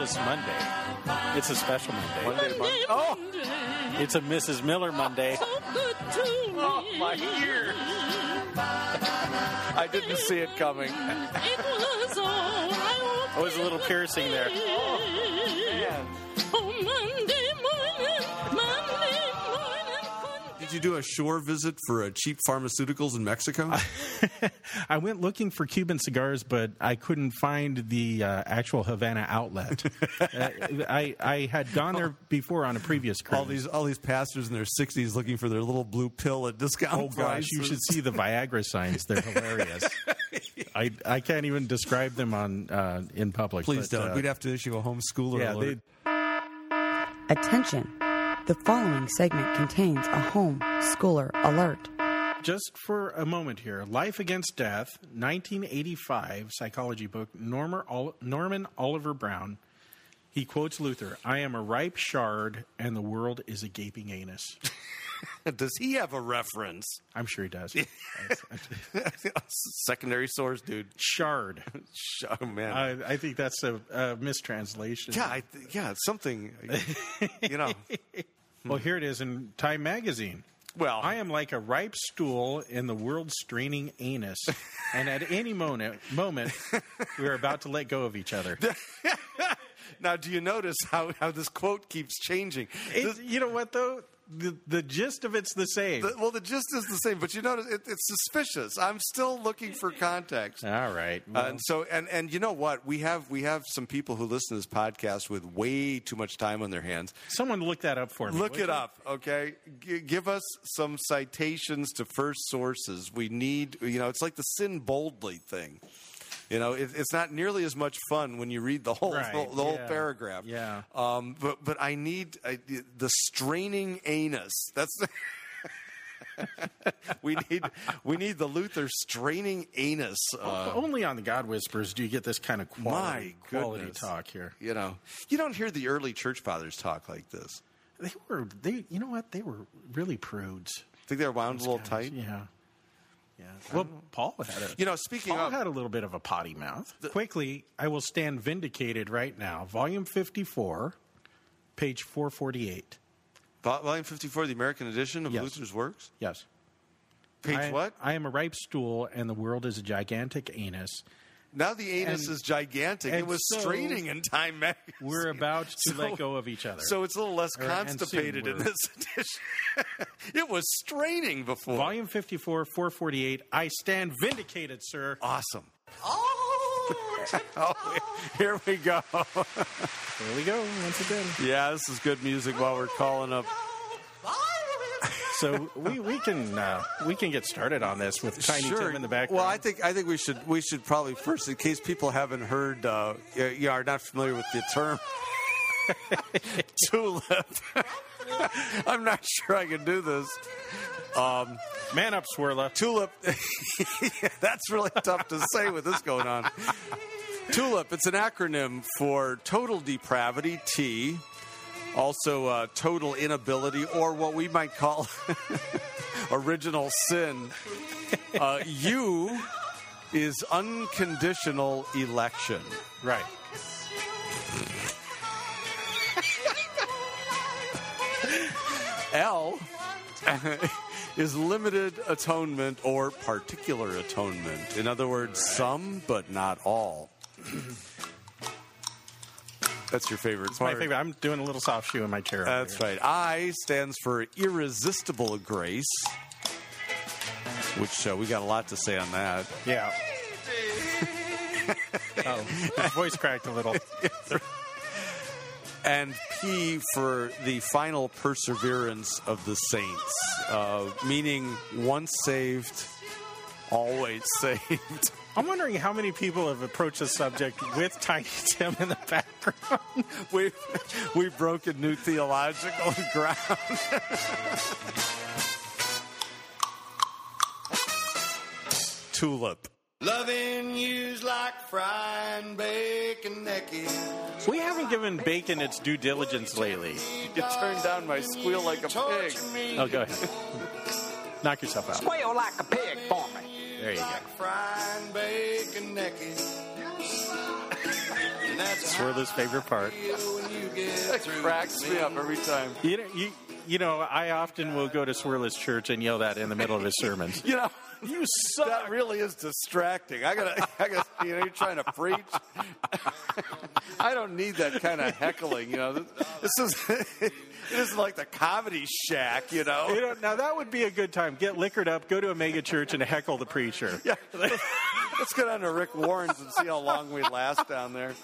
Just Monday. It's a special Monday. Monday, Monday. Oh, It's a Mrs. Miller Monday. oh, my ear. I didn't see it coming. Oh, was a little piercing there. Oh, man. Did you do a shore visit for uh, cheap pharmaceuticals in Mexico? I went looking for Cuban cigars, but I couldn't find the uh, actual Havana outlet. uh, I, I had gone there before on a previous cruise. all these all these pastors in their 60s looking for their little blue pill at discount Oh gosh, you should see the Viagra signs. They're hilarious. I I can't even describe them on uh, in public. Please but, don't. uh, We'd have to issue a homeschooler yeah, alert. they, Attention. The following segment contains a home schooler alert. just for a moment here. Life Against Death, 1985 psychology book. Norman, Oliver Brown. He quotes Luther: "I am a ripe shard, and the world is a gaping anus." Does he have a reference? I'm sure he does. Secondary source, dude. shard. Oh man. I, I think that's a, a mistranslation. yeah, I th- yeah, something. You know. Well, here it is in Time Magazine. Well, I am like a ripe stool in the world's straining anus, and at any moment, moment, we are about to let go of each other. now, do you notice how, how this quote keeps changing? It, you know what though? The, the gist of it's the same. The- well, the gist is the same, but you notice it, it's suspicious. I'm still looking for context. All right. Uh, and so, and and you know what? We have we have some people who listen to this podcast with way too much time on their hands. someone look that up for me. Look it you? up, okay? G- give us some citations to first sources. We need, you know, it's like the sin boldly thing. You know, it, it's not nearly as much fun when you read the whole Right, the, the whole yeah, paragraph. yeah. Um, but but I need I, the straining anus. That's. we need we need the Luther straining anus. Uh, Only on the God Whispers do you get this kind of quality, quality talk here. you know, you don't hear the early church fathers talk like this. They were, they, you know what? They were really prudes. Think they're wound a little Guys, tight. Yeah. Yeah. Well, oh. Paul had a. You know, speaking Paul of, had a little bit of a potty mouth. Quickly, I will stand vindicated right now. Volume 54, page 448. Volume fifty-four, the American edition of Yes. Luther's works. Yes. Page I, what? I am a ripe stool, and the world is a gigantic anus. Now the anus And- is gigantic. It was so- straining in Time magazine. We're about to So- let go of each other. So it's a little less Or- constipated in this edition. it was straining before. Volume 54, 448. I stand vindicated, sir. Awesome. Oh, oh here we go. here we go, once again. Yeah, this is good music while we're calling up. So we, we can uh, we can get started on this with Tiny Tim in the background. Well, I think I think we should we should probably first, in case people haven't heard, uh, you are not familiar with the term tulip. I'm not sure I can do this. Man up, Swirla. Tulip. Yeah, that's really tough to say with this going on. Tulip. It's an acronym for total depravity. T. Also, uh, total inability, or what we might call original sin. Uh, U is unconditional election. Right. L is limited atonement or particular atonement. In other words, some but not all. That's your favorite My part. favorite. I'm doing a little soft shoe in my chair. That's right. I stands for irresistible grace, which uh, we got a lot to say on that. Yeah. oh, voice cracked a little. and P for the final perseverance of the saints, uh, meaning once saved, always saved. I'm wondering how many people have approached the subject with Tiny Tim in the background. We've, we've broken new theological ground. Tulip. Loving you's like frying bacon naked. We haven't given bacon its due diligence lately. You turned down my squeal like a pig. Oh, go ahead. Knock yourself out. Squeal like a pig for me. There you go. Like frying bacon naked. and that's Swirla's favorite part. how when you get That cracks me up every time. You know, you, you know, I often will go to Swirla's church and yell that in the middle of his sermons. You know, You suck. that really is distracting. I gotta, I gotta, you know, you're trying to preach. I don't need that kind of heckling. You know, this is, this is like the comedy shack. You know, You know, now that would be a good time. Get liquored up, go to a mega church, and heckle the preacher. Yeah. Let's get on to Rick Warren's and see how long we last down there.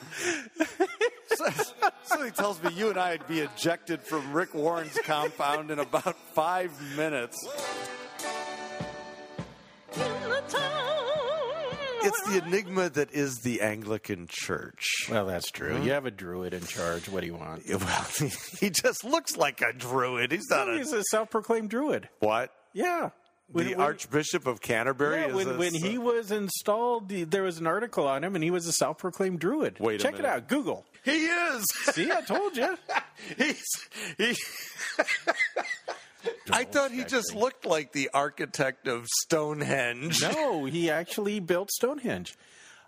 So- Somebody tells me you and I would be ejected from Rick Warren's compound in about five minutes. It's the enigma that is the Anglican Church. Well, that's true. Hmm? You have a druid in charge. What do you want? Well, he just looks like a druid. He's not a He's a self-proclaimed druid. what? Yeah. When- the when- Archbishop of Canterbury. Yeah, is when, a- when he was installed, there was an article on him, and he was a self-proclaimed druid. Wait a Check it out. Google. he is. See, I told you. He's he. I thought he just looked like the architect of Stonehenge. no, he actually built Stonehenge.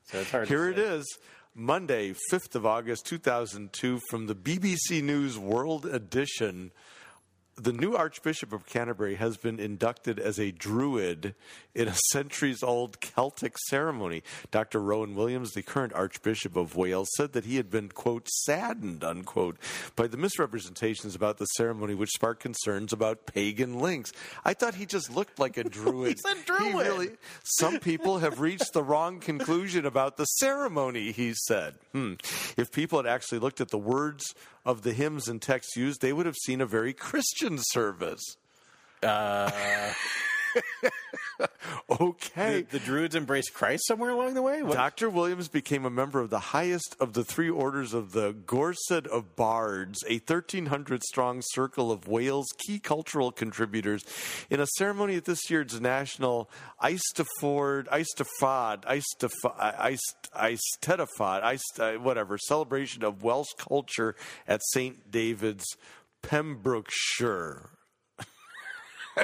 So it's hard. Here to it Monday, 5th of August, 2002, from the BBC News World Edition. The new Archbishop of Canterbury has been inducted as a druid in a centuries old Celtic ceremony. Dr. Rowan Williams, the current Archbishop of Wales, said that he had been, quote, saddened, unquote, by the misrepresentations about the ceremony, which sparked concerns about pagan links. I thought he just looked like a druid. He's a He druid. really, some people have reached the wrong conclusion about the ceremony, he said. Hmm. If people had actually looked at the words of the hymns and texts used, they would have seen a very Christian service. Uh, okay. The, the druids embraced Christ somewhere along the way. What? Dr. Williams became a member of the highest of the three orders of the Gorsedd of Bards, a 1,300 strong circle of Wales' key cultural contributors, in a ceremony at this year's national Eisteddfod, Eisteddfod, Eist- uh, whatever, celebration of Welsh culture at St. David's, Pembrokeshire.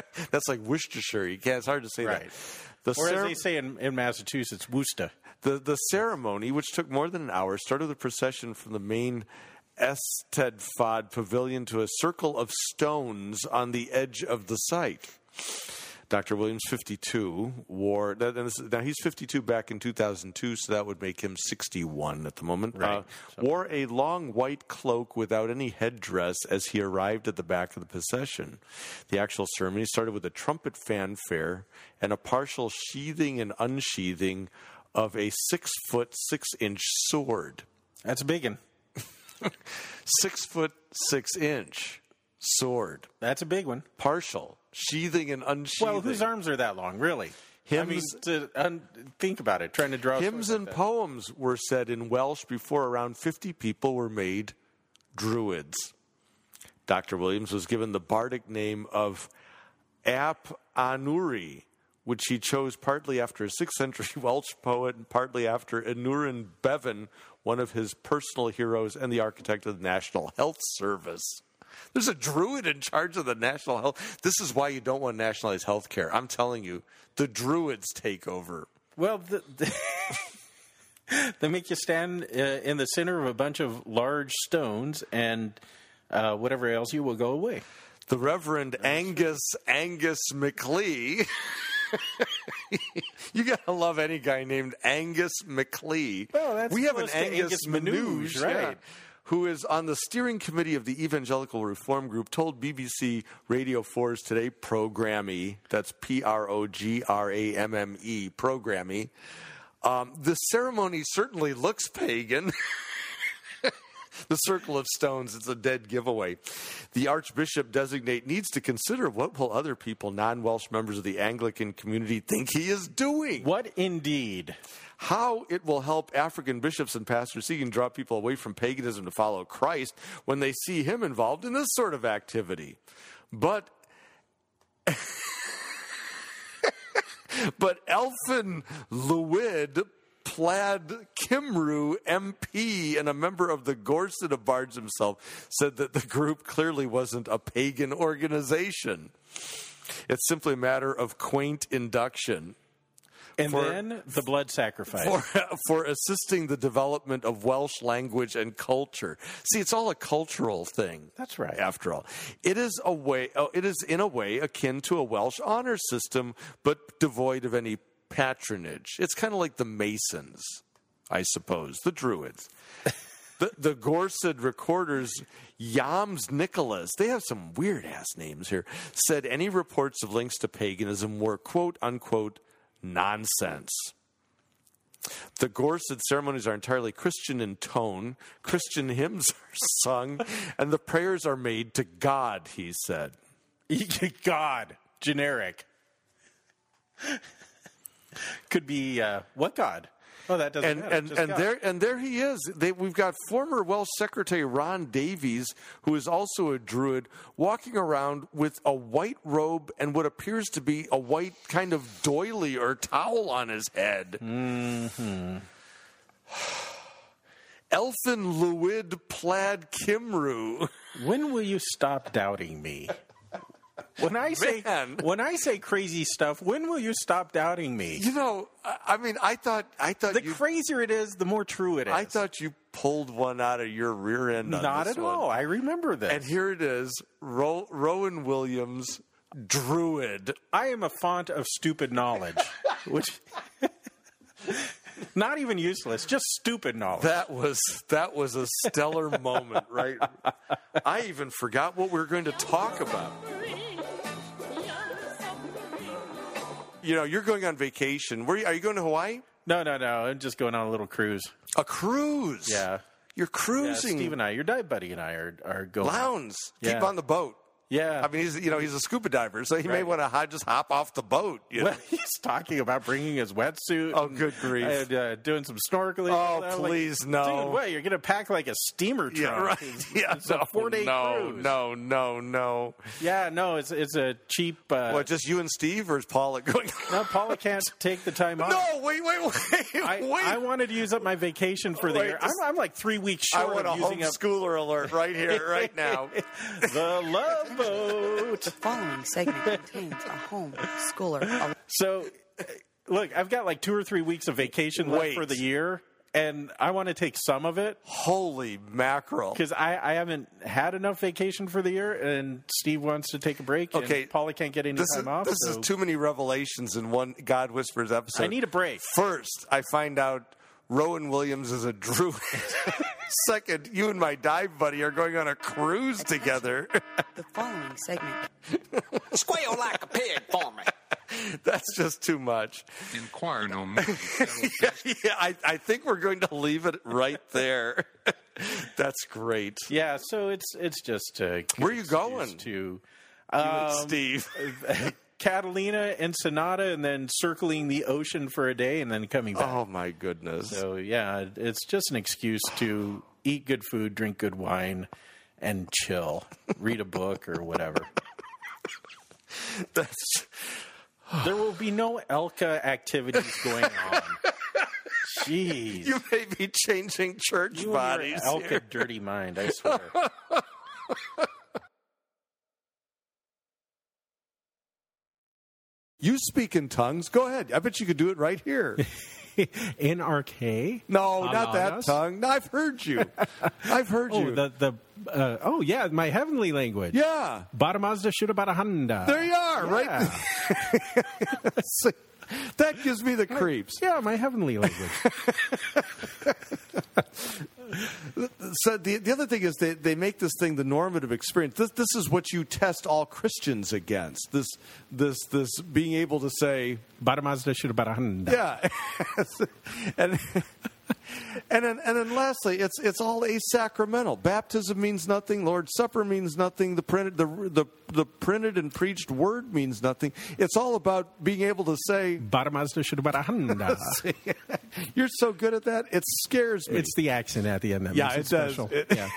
That's like Worcestershire. You can't, it's hard to say Right. that. The or as they say in, in Massachusetts, Worcester. the the ceremony, which took more than an hour, started a procession from the main Eisteddfod pavilion to a circle of stones on the edge of the site. Dr. Williams, 52, wore, that- and this, now he's 52 back in 2002, so that would make him 61 at the moment. Right. Uh, wore a long white cloak without any headdress as he arrived at the back of the procession. The actual ceremony started with a trumpet fanfare and a partial sheathing and unsheathing of a six foot, six inch sword. That's a big one. Six foot, six inch sword. That's a big one. Partial. Sheathing and unsheathing. Well, whose arms are that long, really? I mean, Hymns- to, un, think about it. Trying to draw Hymns and like poems were said in Welsh before around 50 people were made druids. Dr. Williams was given the bardic name of Ap Anuri, which he chose partly after a 6th century Welsh poet and partly after Aneurin Bevan, one of his personal heroes and the architect of the National Health Service. There's a druid in charge of the national health. This is why you don't want nationalized health care. I'm telling you, the druids take over. Well, the, the, they make you stand uh, in the center of a bunch of large stones, and uh, whatever else you will go away. the Reverend Angus Angus MacLeay. you gotta love any guy named Angus MacLeay. Well, that's we have an to Angus, Angus Manouge, Manouge, right. yeah, who is on the steering committee of the Evangelical Reform Group. Told BBC Radio 4's Today Programme. That's P R O G R A M M E Programme. Um, the ceremony certainly looks pagan. the circle of stones it's a dead giveaway. The archbishop designate needs to consider what will other people non-welsh members of the anglican community think he is doing? What indeed? how it will help african bishops and pastors seeking to draw people away from paganism to follow christ when they see him involved in this sort of activity. But but Elfyn Llwyd Plaid Cymru MP and a member of the Gorsedd of Bards himself said that the group clearly wasn't a pagan organization. It's simply a matter of quaint induction And For- then the blood sacrifice. for, for assisting the development of Welsh language and culture. See, it's all a cultural thing. That's right. After all, it is a way. Oh, it is in a way akin to a Welsh honor system, but devoid of any patronage. It's kind of like the Masons, I suppose, the Druids. The, the Gorsedd recorders, Yams Nicholas, they have some weird ass names here, said any reports of links to paganism were quote unquote nonsense. The Gorsedd ceremonies are entirely Christian in tone. Christian hymns are sung, and the prayers are made to God, he said. God, generic. Could be uh, what God? Oh, that doesn't And matter. and, and God. there and there he is. They, we've got former Welsh Secretary Ron Davies, who is also a Druid, walking around with a white robe and what appears to be a white kind of doily or towel on his head. Mm-hmm. Elfyn Llwyd Plaid Cymru. When will you stop doubting me? When I say Man. when I say crazy stuff, when will you stop doubting me? You know, I, mean, I thought I thought The you crazier it is, the more true it is. I thought you pulled one out of your rear end. not at one. all. I remember this. And here it is, Ro- Rowan Williams, Druid. I am a font of stupid knowledge, which not even useless, just stupid knowledge. That was that was a stellar moment, right? I even forgot what we were going to talk about. You know, you're going on vacation. Where are you, are you going to Hawaii? no, no, no. I'm just going on a little cruise. A cruise. Yeah. You're Yeah, cruising. Steve and I, your dive buddy and I are, are going. Lowndes. Keep on the boat. Yeah. I mean, he's you know he's a scuba diver, so he may want to just hop off the boat. You know? Well, he's talking about bringing his wetsuit. Oh, and- good grief. And uh, doing some snorkeling. Oh, I'm like, please, no. Dude, what? You're going to pack like a steamer trunk. Yeah, right. It's, Yeah, it's no, a four day no, cruise. no, no, no. Yeah, no, it's it's a cheap. Uh, What? Just you and Steve, or is Paula going? no, Paula can't take the time off. no, wait, wait, wait, I, wait. I wanted to use up my vacation for the Wait, year. just- I'm, I'm like three weeks short. I want a using up homeschooler alert right here, right now. the love boat. The following segment contains a home schooler. So, uh, look, I've got like two or three weeks of vacation left Wait. for the year, and I want to take some of it Holy mackerel! because I, I haven't had enough vacation for the year, and Steve wants to take a break. Okay, and Paula can't get any This time is off. this so is too many revelations in one God Whispers episode. I need a break. First, I find out Rowan Williams is a druid. Second, you and my dive buddy are going on a cruise together. The following segment Squeal like a pig for me. That's just too much. Inquire no more. yeah, I, I think we're going to leave it right there. That's great. Yeah, so it's it's just uh, Where are you going? To You um, and Steve. Catalina and Sonata, and then circling the ocean for a day, and then coming back. Oh my goodness. So yeah, it's just an excuse to eat good food, drink good wine, and chill, read a book or whatever. That's There will be no ELCA activities going on. Jeez, you may be changing church You bodies. ELCA here. dirty mind, I swear. You speak in tongues. Go ahead. I bet you could do it right here. In NRK. No, not that Aladas? tongue. No, I've heard you. I've heard Oh, you. the the uh, oh yeah, my heavenly language. yeah. Baramazda Shudabarahanda. There you are, right? Yeah. See, that gives me the creeps. yeah, my heavenly language. So the the other thing is they, they make this thing the normative experience. This this is what you test all Christians against. This this this being able to say, Baramazda Shudabarahanda. yeah, and And then, and then, lastly, it's it's all asacramental. Baptism means nothing. Lord's Supper means nothing. The printed the the the printed and preached word means nothing. It's all about being able to say, Bara Mazda should have bought a Honda. "You're so good at that." It scares me. It's the accent at the end that Yeah, makes it it, does. special. It- yeah.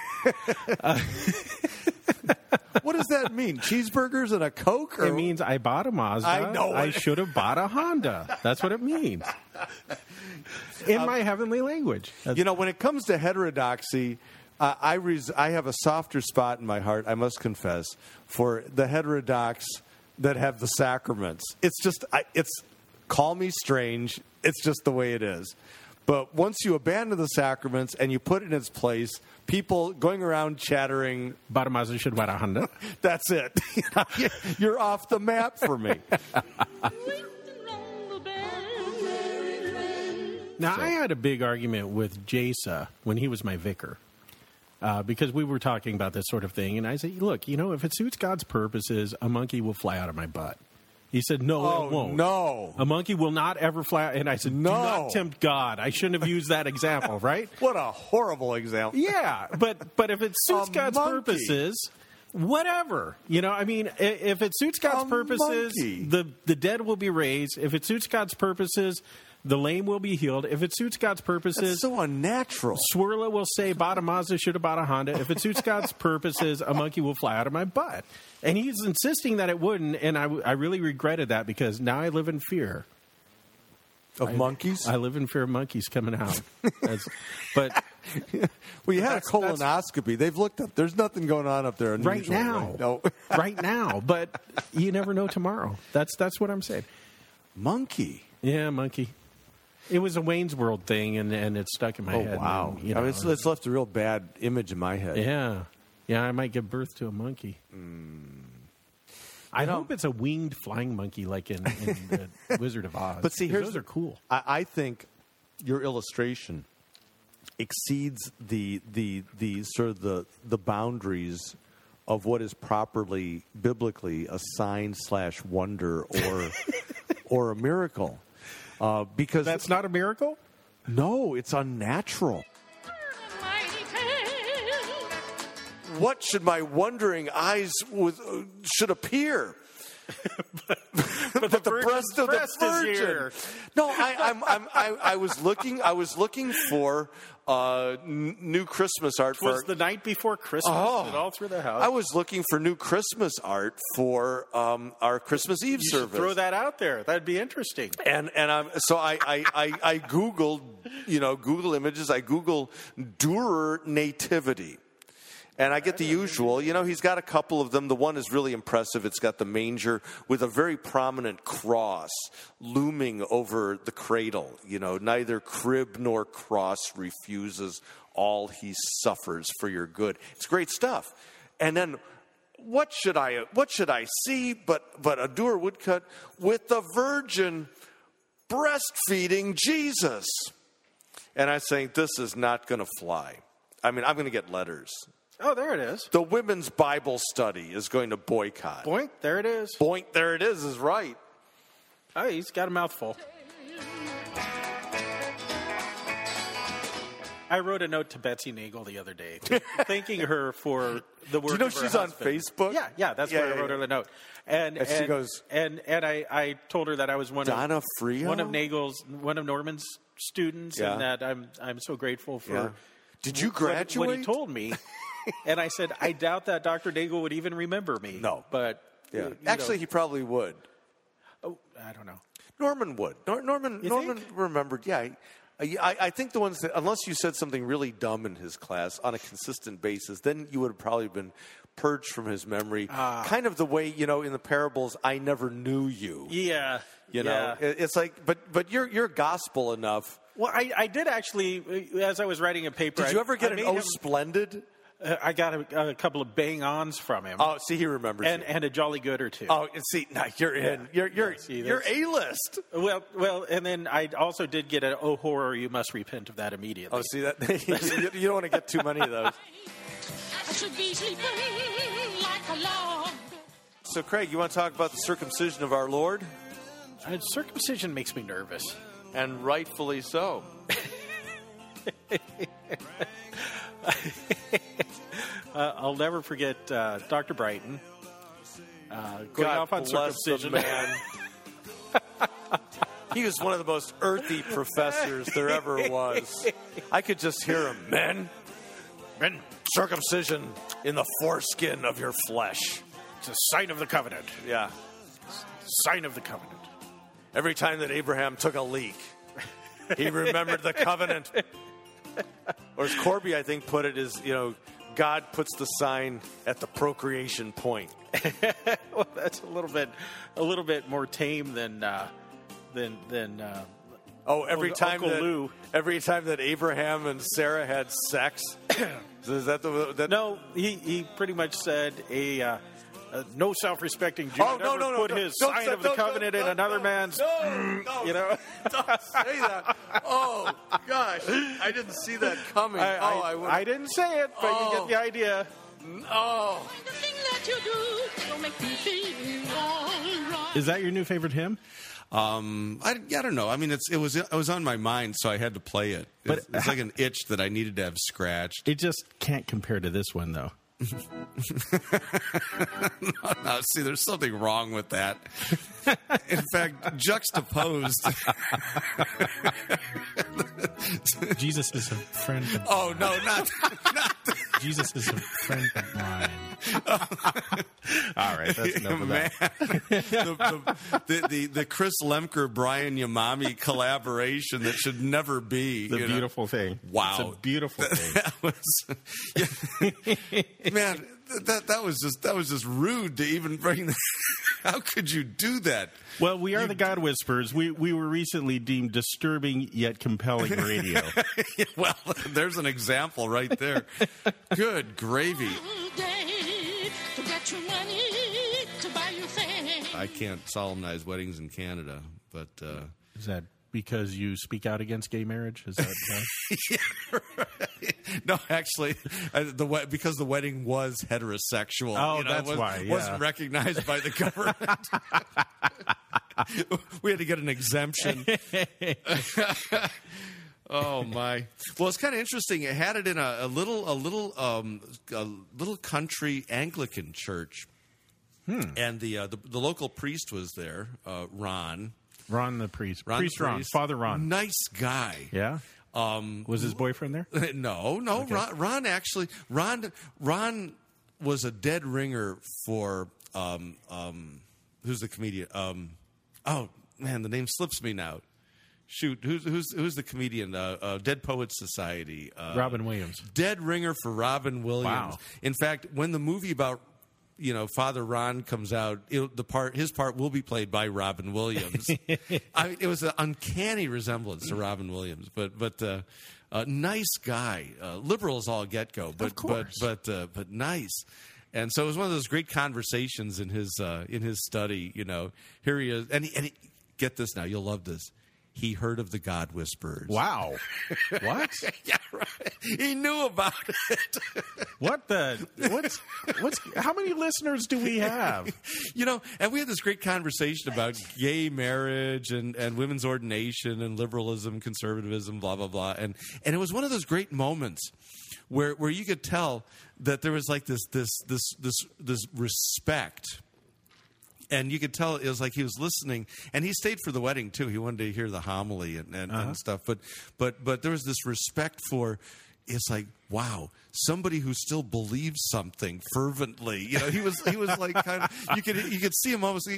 Uh, what does that mean? Cheeseburgers and a Coke? Or It means I bought a Mazda. I know I should have bought a Honda. That's what it means. In my heavenly language. That's- You know, when it comes to heterodoxy, uh, I res- I have a softer spot in my heart. I must confess for the heterodox that have the sacraments. It's just I, it's call me strange. It's just the way it is. But once you abandon the sacraments and you put it in its place, people going around chattering, Bara should have a Honda. "That's it. You're off the map for me." Now, I had a big argument with Jasa when he was my vicar. Uh, because we were talking about this sort of thing, and I said, "Look, you know, if it suits God's purposes, a monkey will fly out of my butt." He said, "No, Oh, it won't. no. a monkey will not ever fly." And I said, No. "Do not tempt God." I shouldn't have used that example, right? What a horrible example. Yeah, but but if it suits A God's monkey. purposes, whatever. You know, I mean, if it suits God's A purposes, monkey. the the dead will be raised. If it suits God's purposes, the lame will be healed. If it suits God's purposes, It's so unnatural. Swirla will say, "Bought a Mazda, should have bought a Honda." If it suits God's purposes, a monkey will fly out of my butt. And he's insisting that it wouldn't, and I, I really regretted that because now I live in fear. Of monkeys? I live in fear of monkeys coming out. That's- but Well, you had a That's- that's- colonoscopy. They've looked up. There's nothing going on up there unusual, right now, right? No. right now, but you never know tomorrow. That's that's what I'm saying. Monkey. Yeah, monkey. It was a Wayne's World thing, and, and it stuck in my Oh head. wow! and, you I mean, know, it's, it's left a real bad image in my head. yeah, yeah. I might give birth to a monkey. Hmm. I hope it's a winged flying monkey, like in, in the Wizard of Oz. But see, here's those are cool. I, I think your illustration exceeds the the the sort of the the boundaries of what is properly biblically a sign slash wonder or or a miracle. Uh, because That's not a miracle. no, it's unnatural. What should my wondering eyes with, uh, should appear? but, the, breast of the is virgin. here. No, I, I'm, I'm, I, I was looking. I was looking for uh, n- new Christmas art It for. was the night before Christmas, Oh. all through the house. I was looking for new Christmas art for um, our Christmas Eve you service. throw that out there. That'd be interesting. And and I'm so I, I, I, I Googled, you know, Google images. I Google Durer nativity. And I get the usual. You know, he's got a couple of them. The one is really impressive. It's got the manger with a very prominent cross looming over the cradle. You know, neither crib nor cross refuses all he suffers for your good. It's great stuff. And then what should I what should I see but but a Durer woodcut with the virgin breastfeeding Jesus. And I think this is not going to fly. I mean, I'm going to get letters. Oh, there it is. The women's Bible study is going to boycott. Boink, there it is. Boink, there it is, is right. Oh, he's got a mouthful. I wrote a note to Betsy Nagel the other day, thanking her for the work. Do you know she's on. Facebook? Yeah, yeah, that's Yeah, where yeah, I wrote yeah. her the note. And, And she goes- and and I, I told her that I was one Donna of Frio? one of Nagel's one of Norman's students, and that I'm I'm so grateful for. Did you what- What, graduate? he told me, and I said I doubt that Dr. Nagel would even remember me. No. but Yeah. you know, Actually, he probably would. oh, I don't know. Norman would. Nor- Norman. You Norman think? remembered. Yeah. I, I, I think the ones that, unless you said something really dumb in his class on a consistent basis, then you would have probably been purged from his memory. Ah. kind of the way you know in the parables, I never knew you. Yeah, You know, yeah. It's like, but but you're you're gospel enough. Well, I, I did actually, uh, as I was writing a paper. Did you ever get I an made O him- splendid? Uh, I got a, a couple of bang ons from him. Oh, see, he remembers. and you. and a jolly good or two. oh, and see, now you're in. You're you're Yeah, see, you're a list. Well, well, and then I also did get a "Oh horror, you must repent of that immediately." Oh, see that you, you don't want to get too many of those. I should be sleeping like a log. So, Craig, you want to talk about the circumcision of our Lord, Uh, circumcision makes me nervous. and rightfully so. Uh, I'll never forget uh, Dr. Brighton uh, going God off on circumcision. man. he was one of the most earthy professors there ever was. I could just hear him, men, men, circumcision in the foreskin of your flesh. It's a sign of the covenant. Yeah. Sign of the covenant. Every time that Abraham took a leak, he remembered the covenant. Or as Corby, I think, put it, is you know, God puts the sign at the procreation point. well, that's a little bit, a little bit more tame than uh, than than. Uh, Oh, every Uncle- time that Lou. every time that Abraham and Sarah had sex, is that the that? no, he he pretty much said a. Uh, uh, no self-respecting Jew Oh, no, never no, no, put don't- his sign say- of the don't- covenant don't- in another don't- man's. No, no, you know, don't say that. Oh gosh, I didn't see that coming. I, oh, I, I. I didn't say it, but you Oh. get the idea. oh, The thing that you do will make me feel all right. Is that your new favorite hymn? um, I, I don't know. I mean, it's it was it was on my mind, so I had to play it. But It's, it's like an itch that I needed to have scratched. It just can't compare to this one, though. No, see, there's something wrong with that. In fact, juxtaposed. Jesus is a friend of oh no, not not. Jesus is a friend of mine. All right, that's enough of Man, that. the, the, the, the, Chris Lemker Brian Yamabe collaboration that should never be The you know. beautiful thing. Wow. It's a beautiful thing. That was, yeah. man. That that was just that was just rude to even bring. That. How could you do that? Well, we are the God Whisperers. We we were recently deemed disturbing yet compelling radio. well, there's an example right there. Good gravy. Day to get your money to buy your things. I can't solemnize weddings in Canada, but uh, Is that because you speak out against gay marriage? Is that why? no, actually, uh, the because the wedding was heterosexual. Oh, you know, that's was, why, yeah. wasn't recognized by the government. we had to get an exemption. oh my! Well, it's kind of interesting. It had it in a, a little, a little, um, a little country Anglican church, Hmm. and the, uh, the the local priest was there, uh, Ron. Ron the priest. Ron priest the Ron. priest. Father Ron. Nice guy. Yeah. Um, Was his boyfriend there? no, no. Ron, Ron actually, Ron, Ron was a dead ringer for um, um, who's the comedian? Um, oh man, the name slips me now. Shoot, who's who's who's the comedian? Uh, uh, Dead Poets Society. Uh, Robin Williams. dead ringer for Robin Williams. Wow. In fact, when the movie about you know Father Ron comes out, it, the part his part will be played by Robin Williams. I, it was an uncanny resemblance to Robin Williams, but but uh, uh, nice guy, uh, liberal as all get go, but but but uh, but nice. And so it was one of those great conversations in his uh, in his study. You know, here he is, and he, and he, get this now, you'll love this. He heard of the God Whisperers. Wow. what? yeah, right. He knew about it. What the? What's? What's? How many listeners do we have? you know, and we had this great conversation about gay marriage and, and women's ordination and liberalism, conservatism, blah blah blah, and and it was one of those great moments where where you could tell that there was like this this this this this respect. And you could tell it was like he was listening, and he stayed for the wedding too. He wanted to hear the homily and, and, and uh-huh. stuff. But but but there was this respect for it's like wow somebody who still believes something fervently. You know he was he was like kind of you could you could see him almost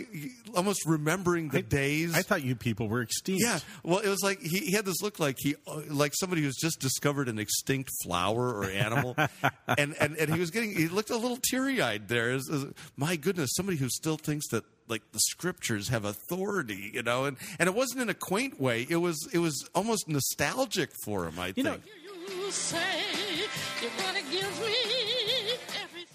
almost remembering the days. I thought you people were extinct. yeah. Well it was like he, he had this look like he uh, like somebody who's just discovered an extinct flower or animal. And, and and he was getting he looked a little teary-eyed there. My goodness somebody who still thinks that like the scriptures have authority you know? And and it wasn't in a quaint way. It was it was almost nostalgic for him i You think. You say you're gonna give me.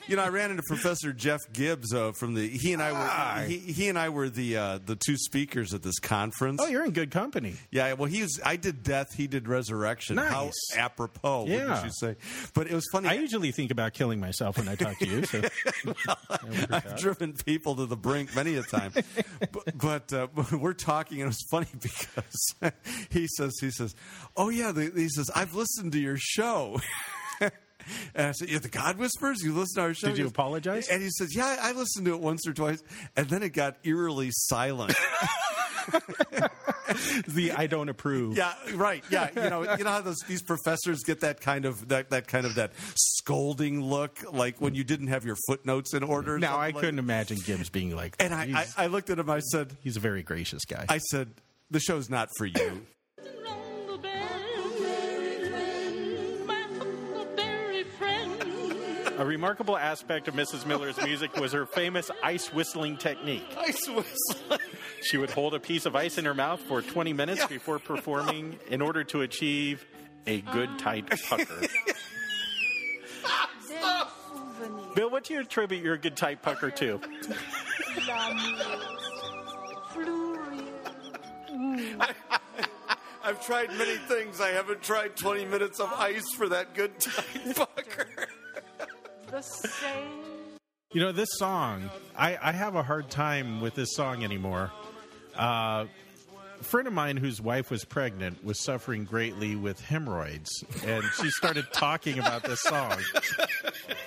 You know, I ran into Professor Jeff Gibbs uh, from the. He and I were. He, he and I were the uh, the two speakers at this conference. Oh, you're in good company. Yeah, well, he was. I did death. He did resurrection. How apropos, Yeah. wouldn't you say? But it was funny. I usually think about killing myself when I talk to you. So I've driven people to the brink many a time, but, but uh, we're talking, and it was funny because he says, he says, "Oh yeah," he says, "I've listened to your show." And I said, "You're the God Whispers. You listen to our show." Did you goes- apologize? And he says, "Yeah, I listened to it once or twice." And then it got eerily silent. the I don't approve. yeah, right. Yeah, you know, you know how those these professors get that kind of that, that kind of that scolding look, like when you didn't have your footnotes in order. or Now I like- couldn't imagine Gibbs being like. And I, I, I looked at him. I said, he's a very gracious guy. I said, the show's not for you. A remarkable aspect of Mrs. Miller's music was her famous ice whistling technique. Ice whistle. She would hold a piece of ice in her mouth for 20 minutes Yeah. before performing in order to achieve a good tight pucker. Bill, what do you attribute your good tight pucker to? I've tried many things. I haven't tried 20 minutes of ice for that good time fucker. You know, this song, I, I have a hard time with this song anymore. Uh, friend of mine whose wife was pregnant was suffering greatly with hemorrhoids, and she started talking about this song.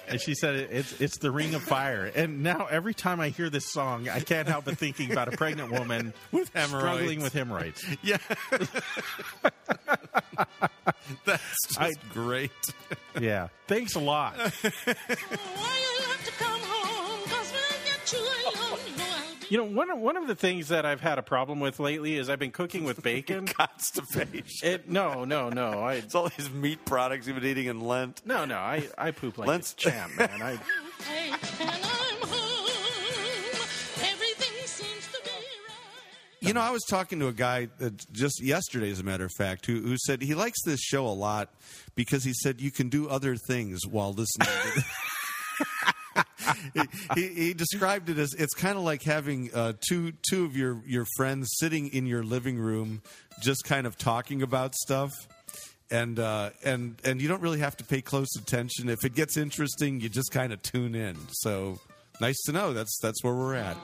And she said it's it's the Ring of Fire. And now every time I hear this song, I can't help but thinking about a pregnant woman With hemorrhoids. struggling with hemorrhoids. Yeah. That's just I- great. Yeah. Thanks a lot. You know I'll be You know, one of, one of the things that I've had a problem with lately is I've been cooking with bacon. Constipation. It no, no, no. I It's all these meat products you've been eating in Lent. no, no. I I poop like Let's- a champ, man. I Hey, and I'm home. Everything seems to be right. You know, I was talking to a guy uh, just yesterday, as a matter of fact, who, who said he likes this show a lot because he said you can do other things while listening. to he, he, described it as it's kind of like having uh, two two of your your friends sitting in your living room, just kind of talking about stuff. And uh, and and you don't really have to pay close attention. If it gets interesting, you just kind of tune in. So nice to know. That's that's where we're at.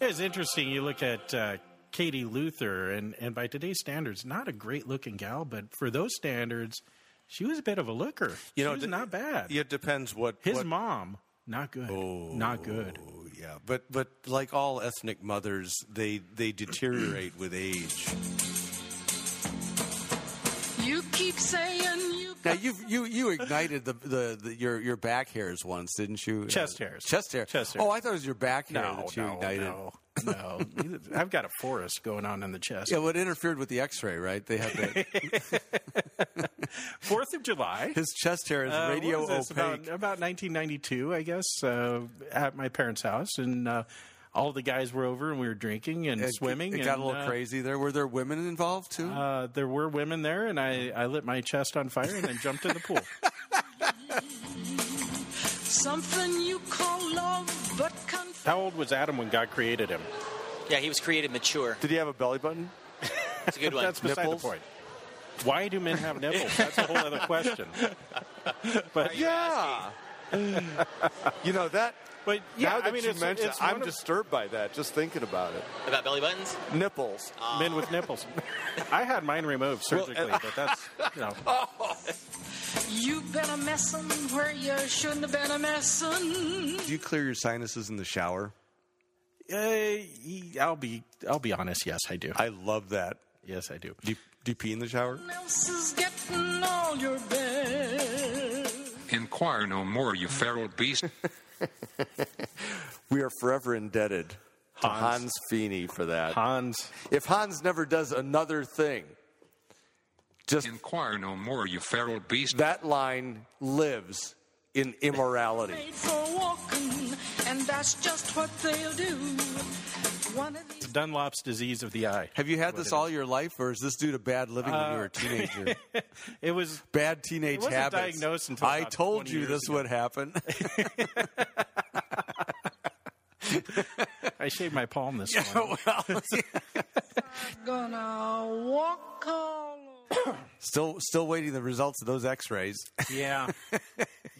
It's interesting. You look at uh, Katie Luther, and, and by today's standards, not a great looking gal, but for those standards, she was a bit of a looker. You know, she was d- not bad. It depends what His what- mom, not good. Oh, not good. Oh yeah, but but like all ethnic mothers, they they deteriorate with age. You keep saying you Now you you you ignited the, the, the your your back hairs once, didn't you? Chest hairs. Chest hair. Chest hair. Oh, I thought it was your back hair No, that you no, ignited. no, no. I've got a forest going on in the chest. Yeah, well, it interfered with the X-ray, right? They had the, Fourth of July. his chest hair is Uh, radio this, opaque. About, about 1992, I guess, uh, at my parents' house, and uh, all the guys were over, and we were drinking and It- swimming. It got and, a little uh, crazy there. Were there women involved too? Uh, there were women there, and I, I lit my chest on fire and then jumped in the pool. something you call love, but conf- How old was Adam when God created him? Yeah, he was created mature. Did he have a belly button? That's a good one. That's beside Nipples? the point. Why do men have nipples? That's a whole other question. But Yeah. you know that. But yeah, now that I mean, you it's, mention, it's I'm one of disturbed by that. Just thinking about it. About belly buttons? Nipples. men with nipples. I had mine removed surgically, but that's you know. you've been a messin' where you shouldn't have been a messin'. Do you clear your sinuses in the shower? Uh, I'll be I'll be honest. Yes, I do. I love that. yes, I do. Do you, do you pee in the shower? is getting all your best. Inquire no more, you feral beast. We are forever indebted to Hans. Hans Fiene for that. Hans. If Hans never does another thing, just Inquire no more, you feral beast. that line lives in immorality. Made for walking, and that's just what they'll do. One of these Dunlop's disease of the eye. Have you had this all your life, or is this due to bad living when you were a teenager? It was bad teenage it wasn't habits. diagnosed until I about told you years this ago. would happen. I shaved my palm this Yeah, morning. well, Gonna walk all still, still waiting the results of those X-rays. Yeah,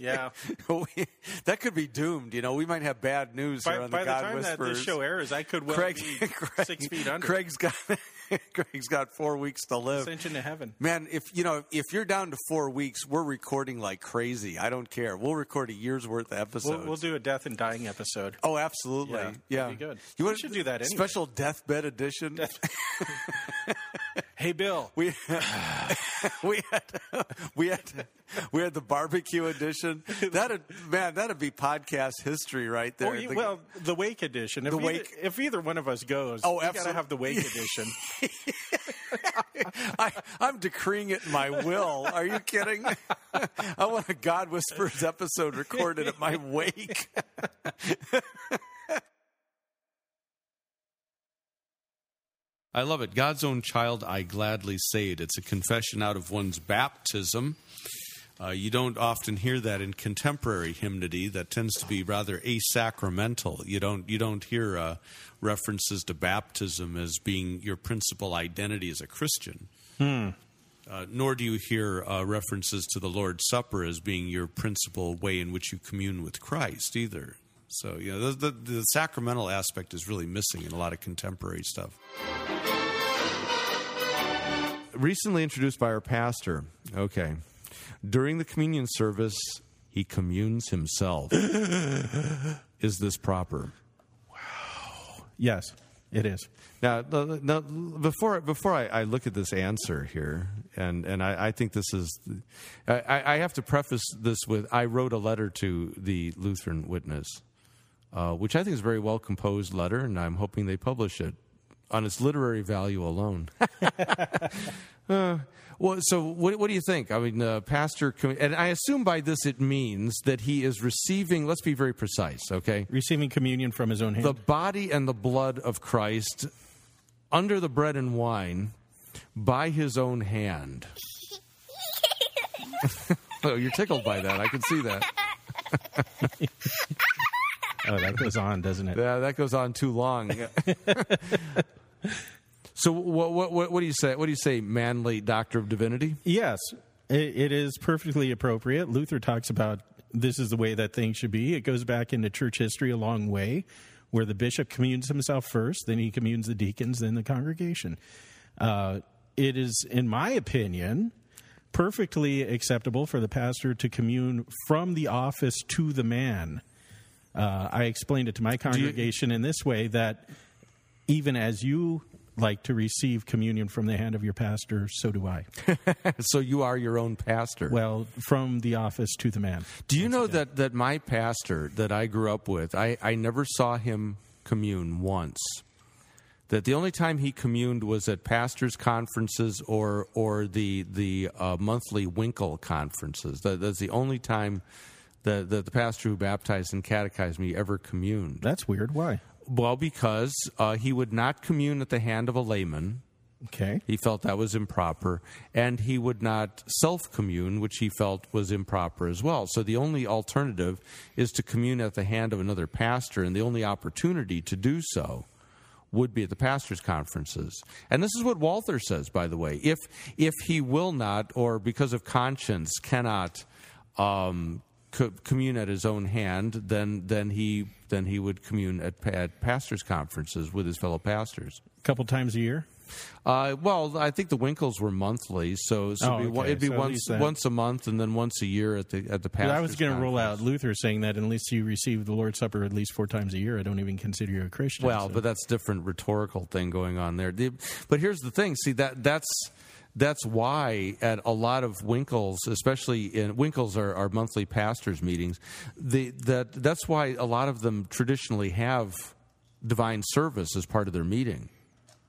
yeah. We- that could be doomed. You know, we might have bad news By, here on by the God time that this show airs, I could well Craig, be Craig- six feet under, Craig's got Craig's got four weeks to live. ascension to heaven. Man, if you know, if you're down to four weeks, we're recording like crazy. I don't care. We'll record a year's worth of episodes. We'll, we'll do a death and dying episode. Oh, absolutely. Yeah, Yeah, that'd be good. You We want should do that anyway. Special deathbed edition. Hey, Bill. We we had we had we had the barbecue edition. That'd man, that'd be podcast history right there. Oh, The- well, the Wake edition. If The either, Wake- If either one of us goes, Oh, we gotta have the Wake edition. I, I'm decreeing it in my will. Are you kidding? I want a God Whisperers episode recorded at my wake. I love it. God's own child, I gladly say it. It's a confession out of one's baptism. Uh, you don't often hear that in contemporary hymnody. That tends to be rather asacramental. You don't you don't hear uh, references to baptism as being your principal identity as a Christian. Uh, nor do you hear uh, references to the Lord's Supper as being your principal way in which you commune with Christ either. So you know the, the, the sacramental aspect is really missing in a lot of contemporary stuff. Recently introduced by our pastor. Okay, during the communion service, he communes himself. is this proper? Wow. Yes, it is. Now, now before before I, I look at this answer here, and and I, I think this is, I, I have to preface this with I wrote a letter to the Lutheran Witness, uh, which I think is a very well composed letter, and I'm hoping they publish it on its literary value alone. Uh, well, so what, what do you think? I mean, uh, Pastor, and I assume by this it means that he is receiving. Let's be very precise, okay? Receiving communion from his own hand. the body and the blood of Christ under the bread and wine by his own hand. oh, you're tickled by that. I can see that. oh, that goes on, doesn't it? Yeah, that goes on too long. so, what, what, what, what do you say? What do you say, manly doctor of divinity? Yes, it, it is perfectly appropriate. Luther talks about this is the way that things should be. It goes back into church history a long way, where the bishop communes himself first, then he communes the deacons, then the congregation. Uh, it is, in my opinion, perfectly acceptable for the pastor to commune from the office to the man. Uh, I explained it to my congregation in this way that even as you like to receive communion from the hand of your pastor, so do I. so you are your own pastor. Well, from the office to the man. Do you know that, that my pastor that I grew up with, I, I never saw him commune once. That the only time he communed was at pastors' conferences or or the the uh, monthly Winkel conferences. That, that's the only time that, that the pastor who baptized and catechized me ever communed. That's weird. Why? Well, because uh, he would not commune at the hand of a layman. Okay. He felt that was improper. And he would not self commune, which he felt was improper as well. So the only alternative is to commune at the hand of another pastor, and the only opportunity to do so would be at the pastors' conferences. And this is what Walther says, by the way. If, if he will not, or because of conscience cannot um, co- commune at his own hand, then, then, he, then he would commune at, at pastors' conferences with his fellow pastors. A couple times a year? Uh, well, I think the Winkels were monthly, so, so Oh, it'd be, okay. it'd be So once once a month, and then once a year at the at the But pastors. I was going to roll out Luther saying that unless you receive the Lord's Supper at least four times a year, I don't even consider you a Christian. Well, so- but that's different rhetorical thing going on there. But here's the thing: see that that's that's why at a lot of Winkels, especially in Winkels are, are monthly pastors meetings. The, that that's why a lot of them traditionally have divine service as part of their meeting.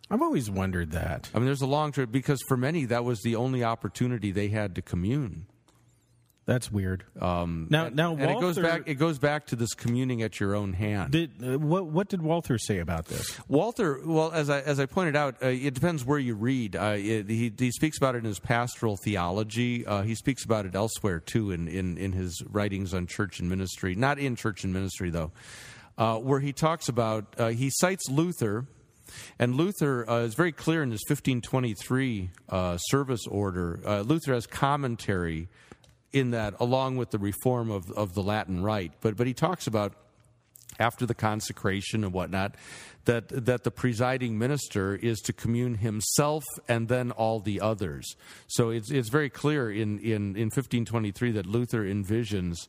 I've always wondered that. I mean, there's a long trip because for many that was the only opportunity they had to commune. That's weird. Um, Now- and, now and it goes back. It goes back to this communing at your own hand. Did uh, what? What did Walther say about this? Walther, well, as I as I pointed out, uh, it depends where you read. Uh, it, he he speaks about it in his pastoral theology. Uh, he speaks about it elsewhere too, in, in in his writings on church and ministry. Not in church and ministry though, uh, where he talks about uh, he cites Luther. And Luther uh, is very clear in his 1523 uh, service order. Uh, Luther has commentary in that, along with the reform of, of the Latin Rite. But, but he talks about after the consecration and whatnot, that that the presiding minister is to commune himself and then all the others. So it's it's very clear in in, in 1523 that Luther envisions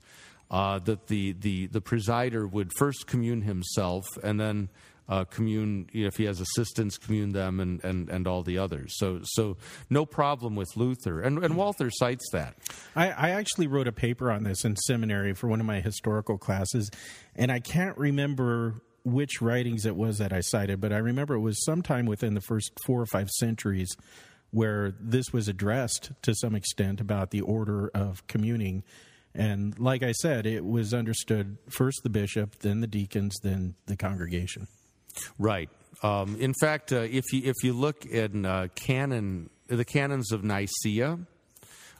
uh, that the, the the presider would first commune himself and then. Uh, commune you know, if he has assistants, commune them and, and, and all the others. So so no problem with Luther, and and Walther cites that. I, I actually wrote a paper on this in seminary for one of my historical classes, and I can't remember which writings it was that I cited, but I remember it was sometime within the first four or five centuries where this was addressed to some extent about the order of communing. And like I said, it was understood first the bishop, then the deacons, then the congregation. Right. Um, in fact, uh, if you if you look in uh, canon, the canons of Nicaea,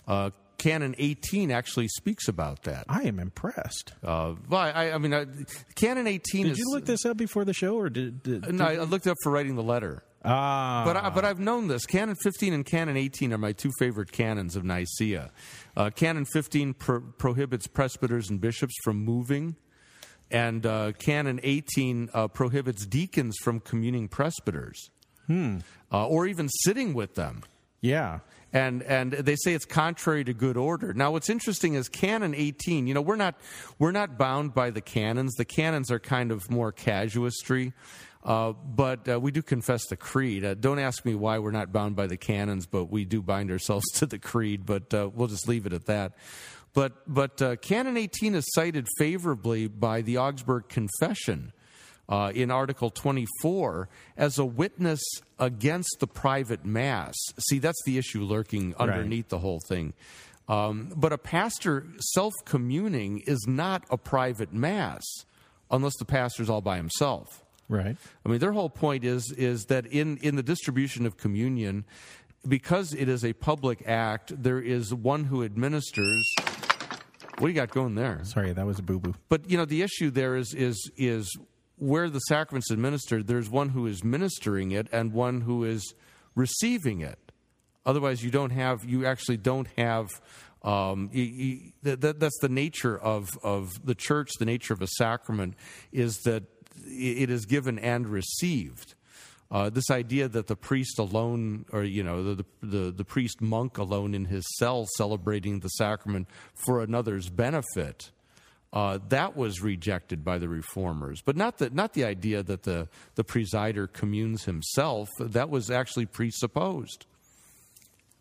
uh, Canon 18 actually speaks about that. I am impressed. Uh, well, I, I mean, uh, Canon 18 Did is. you look this up before the show, or did? did, No, I looked up for writing the letter. Ah, But I, but I've known this. Canon 15 and Canon 18 are my two favorite canons of Nicaea. Uh, Canon 15 pro- prohibits presbyters and bishops from moving, and uh, Canon 18 uh, prohibits deacons from communing presbyters, Hmm. uh, or even sitting with them. Yeah. And and they say it's contrary to good order. Now, what's interesting is Canon 18. You know, we're not we're not bound by the canons. The canons are kind of more casuistry. Uh, but uh, we do confess the creed. Uh, don't ask me why we're not bound by the canons, but we do bind ourselves to the creed. But uh, we'll just leave it at that. But but uh, Canon 18 is cited favorably by the Augsburg Confession uh, in Article 24 as a witness against the private mass. See, that's the issue lurking Right. underneath the whole thing. Um, but a pastor self communing is not a private mass unless the pastor's all by himself. Right. I mean, their whole point is is that in in the distribution of communion, because it is a public act, there is one who administers. What do you got going there? Sorry, that was a boo boo. But you know, the issue there is is is where the sacrament's administered. There's one who is ministering it and one who is receiving it. Otherwise, you don't have. You actually don't have. Um, you, you, that, that, that's the nature of of the church. The nature of a sacrament is that it is given and received. Uh, this idea that the priest alone, or you know, the, the the priest monk alone in his cell celebrating the sacrament for another's benefit, uh, that was rejected by the reformers. But not the not the idea that the the presider communes himself. That was actually presupposed.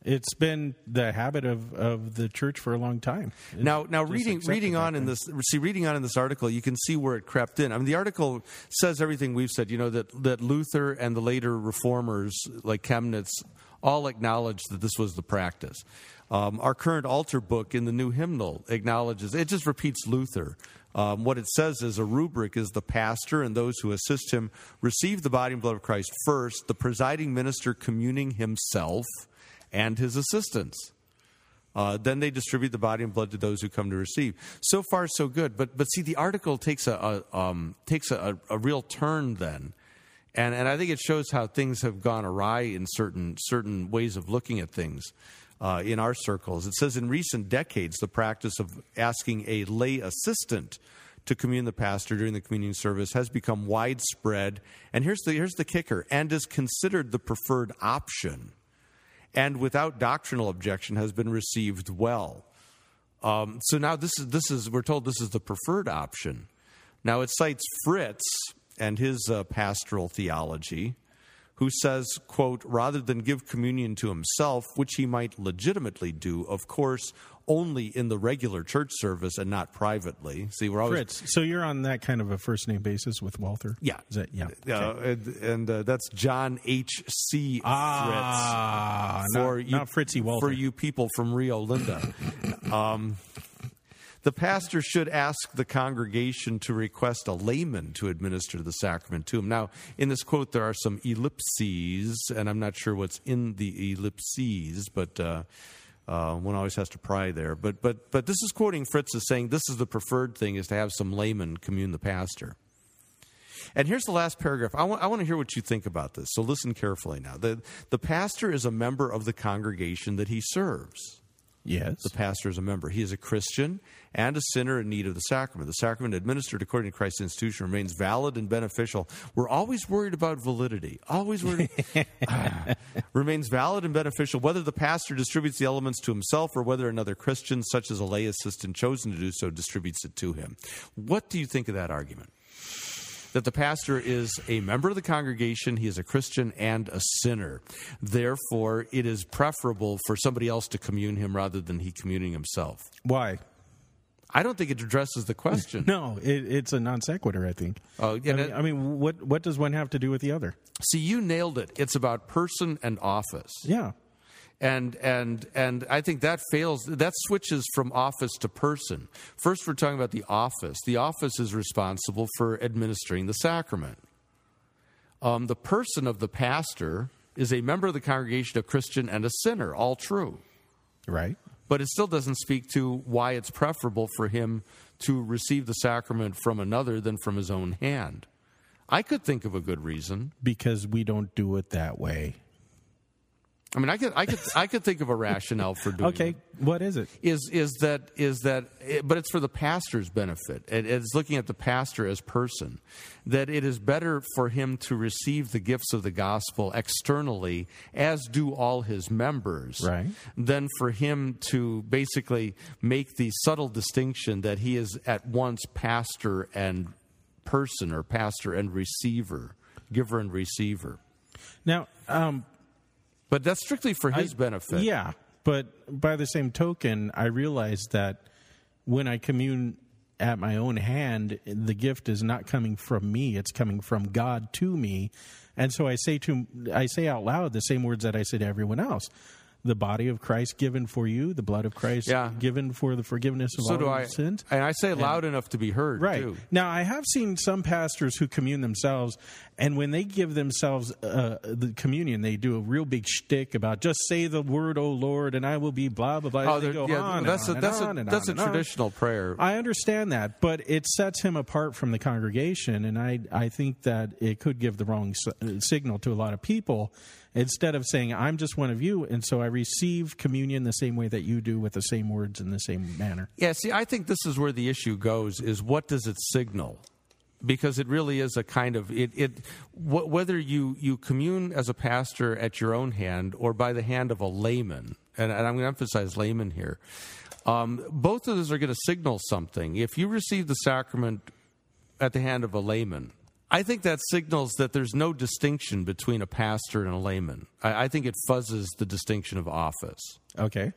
It's been the habit of, of the church for a long time. It's Now, now reading reading on in this see reading on in this article, you can see where it crept in. I mean, the article says everything we've said. You know that that Luther and the later reformers like Chemnitz all acknowledged that this was the practice. Um, our current altar book in the new hymnal acknowledges it. Just repeats Luther. Um, what it says is a rubric is the pastor and those who assist him receive the body and blood of Christ first. The presiding minister communing himself and his assistants. Uh, then they distribute the body and blood to those who come to receive. So far, so good. But but see, the article takes a, a um, takes a, a real turn then, and and I think it shows how things have gone awry in certain certain ways of looking at things. Uh, in our circles, it says in recent decades, the practice of asking a lay assistant to commune the pastor during the communion service has become widespread. And here's the here's the kicker: and is considered the preferred option and without doctrinal objection has been received well. Um, so now this is this is we're told this is the preferred option. Now it cites Fritz and his uh, pastoral theology, who says, "quote Rather than give communion to himself, which he might legitimately do, of course, only in the regular church service and not privately. See, we're always Fritz. So you're on that kind of a first name basis with Walther? Yeah. Is that yeah? Uh, and and uh, that's John H. C. Ah, Fritz not- for you, not Fritzy Walter. for you people from Rio Linda. um, the pastor should ask the congregation to request a layman to administer the sacrament to him. Now, in this quote, there are some ellipses, and I'm not sure what's in the ellipses, but. Uh, uh, one always has to pry there, but but but this is quoting Fritz as saying this is the preferred thing is to have some layman commune the pastor. And here's the last paragraph. I want, I want to hear what you think about this. So listen carefully now. The, the pastor is a member of the congregation that he serves. Yes. The pastor is a member. He is a Christian and a sinner in need of the sacrament. The sacrament administered according to Christ's institution remains valid and beneficial. We're always worried about validity. Always worried. Ah. remains valid and beneficial whether the pastor distributes the elements to himself or whether another Christian, such as a lay assistant chosen to do so, distributes it to him. What do you think of that argument? That the pastor is a member of the congregation, he is a Christian and a sinner. Therefore, it is preferable for somebody else to commune him rather than he communing himself. Why? I don't think it addresses the question. No, it, it's a non sequitur. I think. Oh, yeah, I mean, I mean, what what does one have to do with the other? See, you nailed it. It's about person and office. Yeah. And and and I think that fails. That switches from office to person. First, we're talking about the office. The office is responsible for administering the sacrament. Um, the person of the pastor is a member of the congregation, a Christian, and a sinner. All true. Right. But it still doesn't speak to why it's preferable for him to receive the sacrament from another than from his own hand. I could think of a good reason. Because we don't do it that way. I mean, I could, I could, I could think of a rationale for doing. Okay, it. what is it? Is is that is that? But it's for the pastor's benefit. It- It's looking at the pastor as person. That it is better for him to receive the gifts of the gospel externally, as do all his members, Right. than for him to basically make the subtle distinction that he is at once pastor and person, or pastor and receiver, giver and receiver. Now, um, But that's strictly for his I- benefit. Yeah, but by the same token, I realize that when I commune at my own hand, the gift is not coming from me; it's coming from God to me. And so I say to I say out loud the same words that I say to everyone else: "The body of Christ given for you, the blood of Christ Yeah. given for the forgiveness of So all do I. sins." And I say loud enough to be heard. Right. Too. Now, I have seen some pastors who commune themselves, and when they give themselves uh, the communion, they do a real big shtick about just say the word, "O Lord," and I will be blah blah blah. Oh, they go yeah, on that's and a on that's and a on that's a and on. traditional prayer. I understand that, but it sets him apart from the congregation, and I I think that it could give the wrong s- signal to a lot of people. Instead of saying I'm just one of you, and so I receive communion the same way that you do, with the same words in the same manner. Yeah, see, I think this is where the issue goes: is what does it signal? Because it really is a kind of it. it wh- whether you you commune as a pastor at your own hand or by the hand of a layman, and, and I'm going to emphasize layman here. Um, both of those are going to signal something. If you receive the sacrament at the hand of a layman, I think that signals that there's no distinction between a pastor and a layman. I, I think it fuzzes the distinction of office. Okay.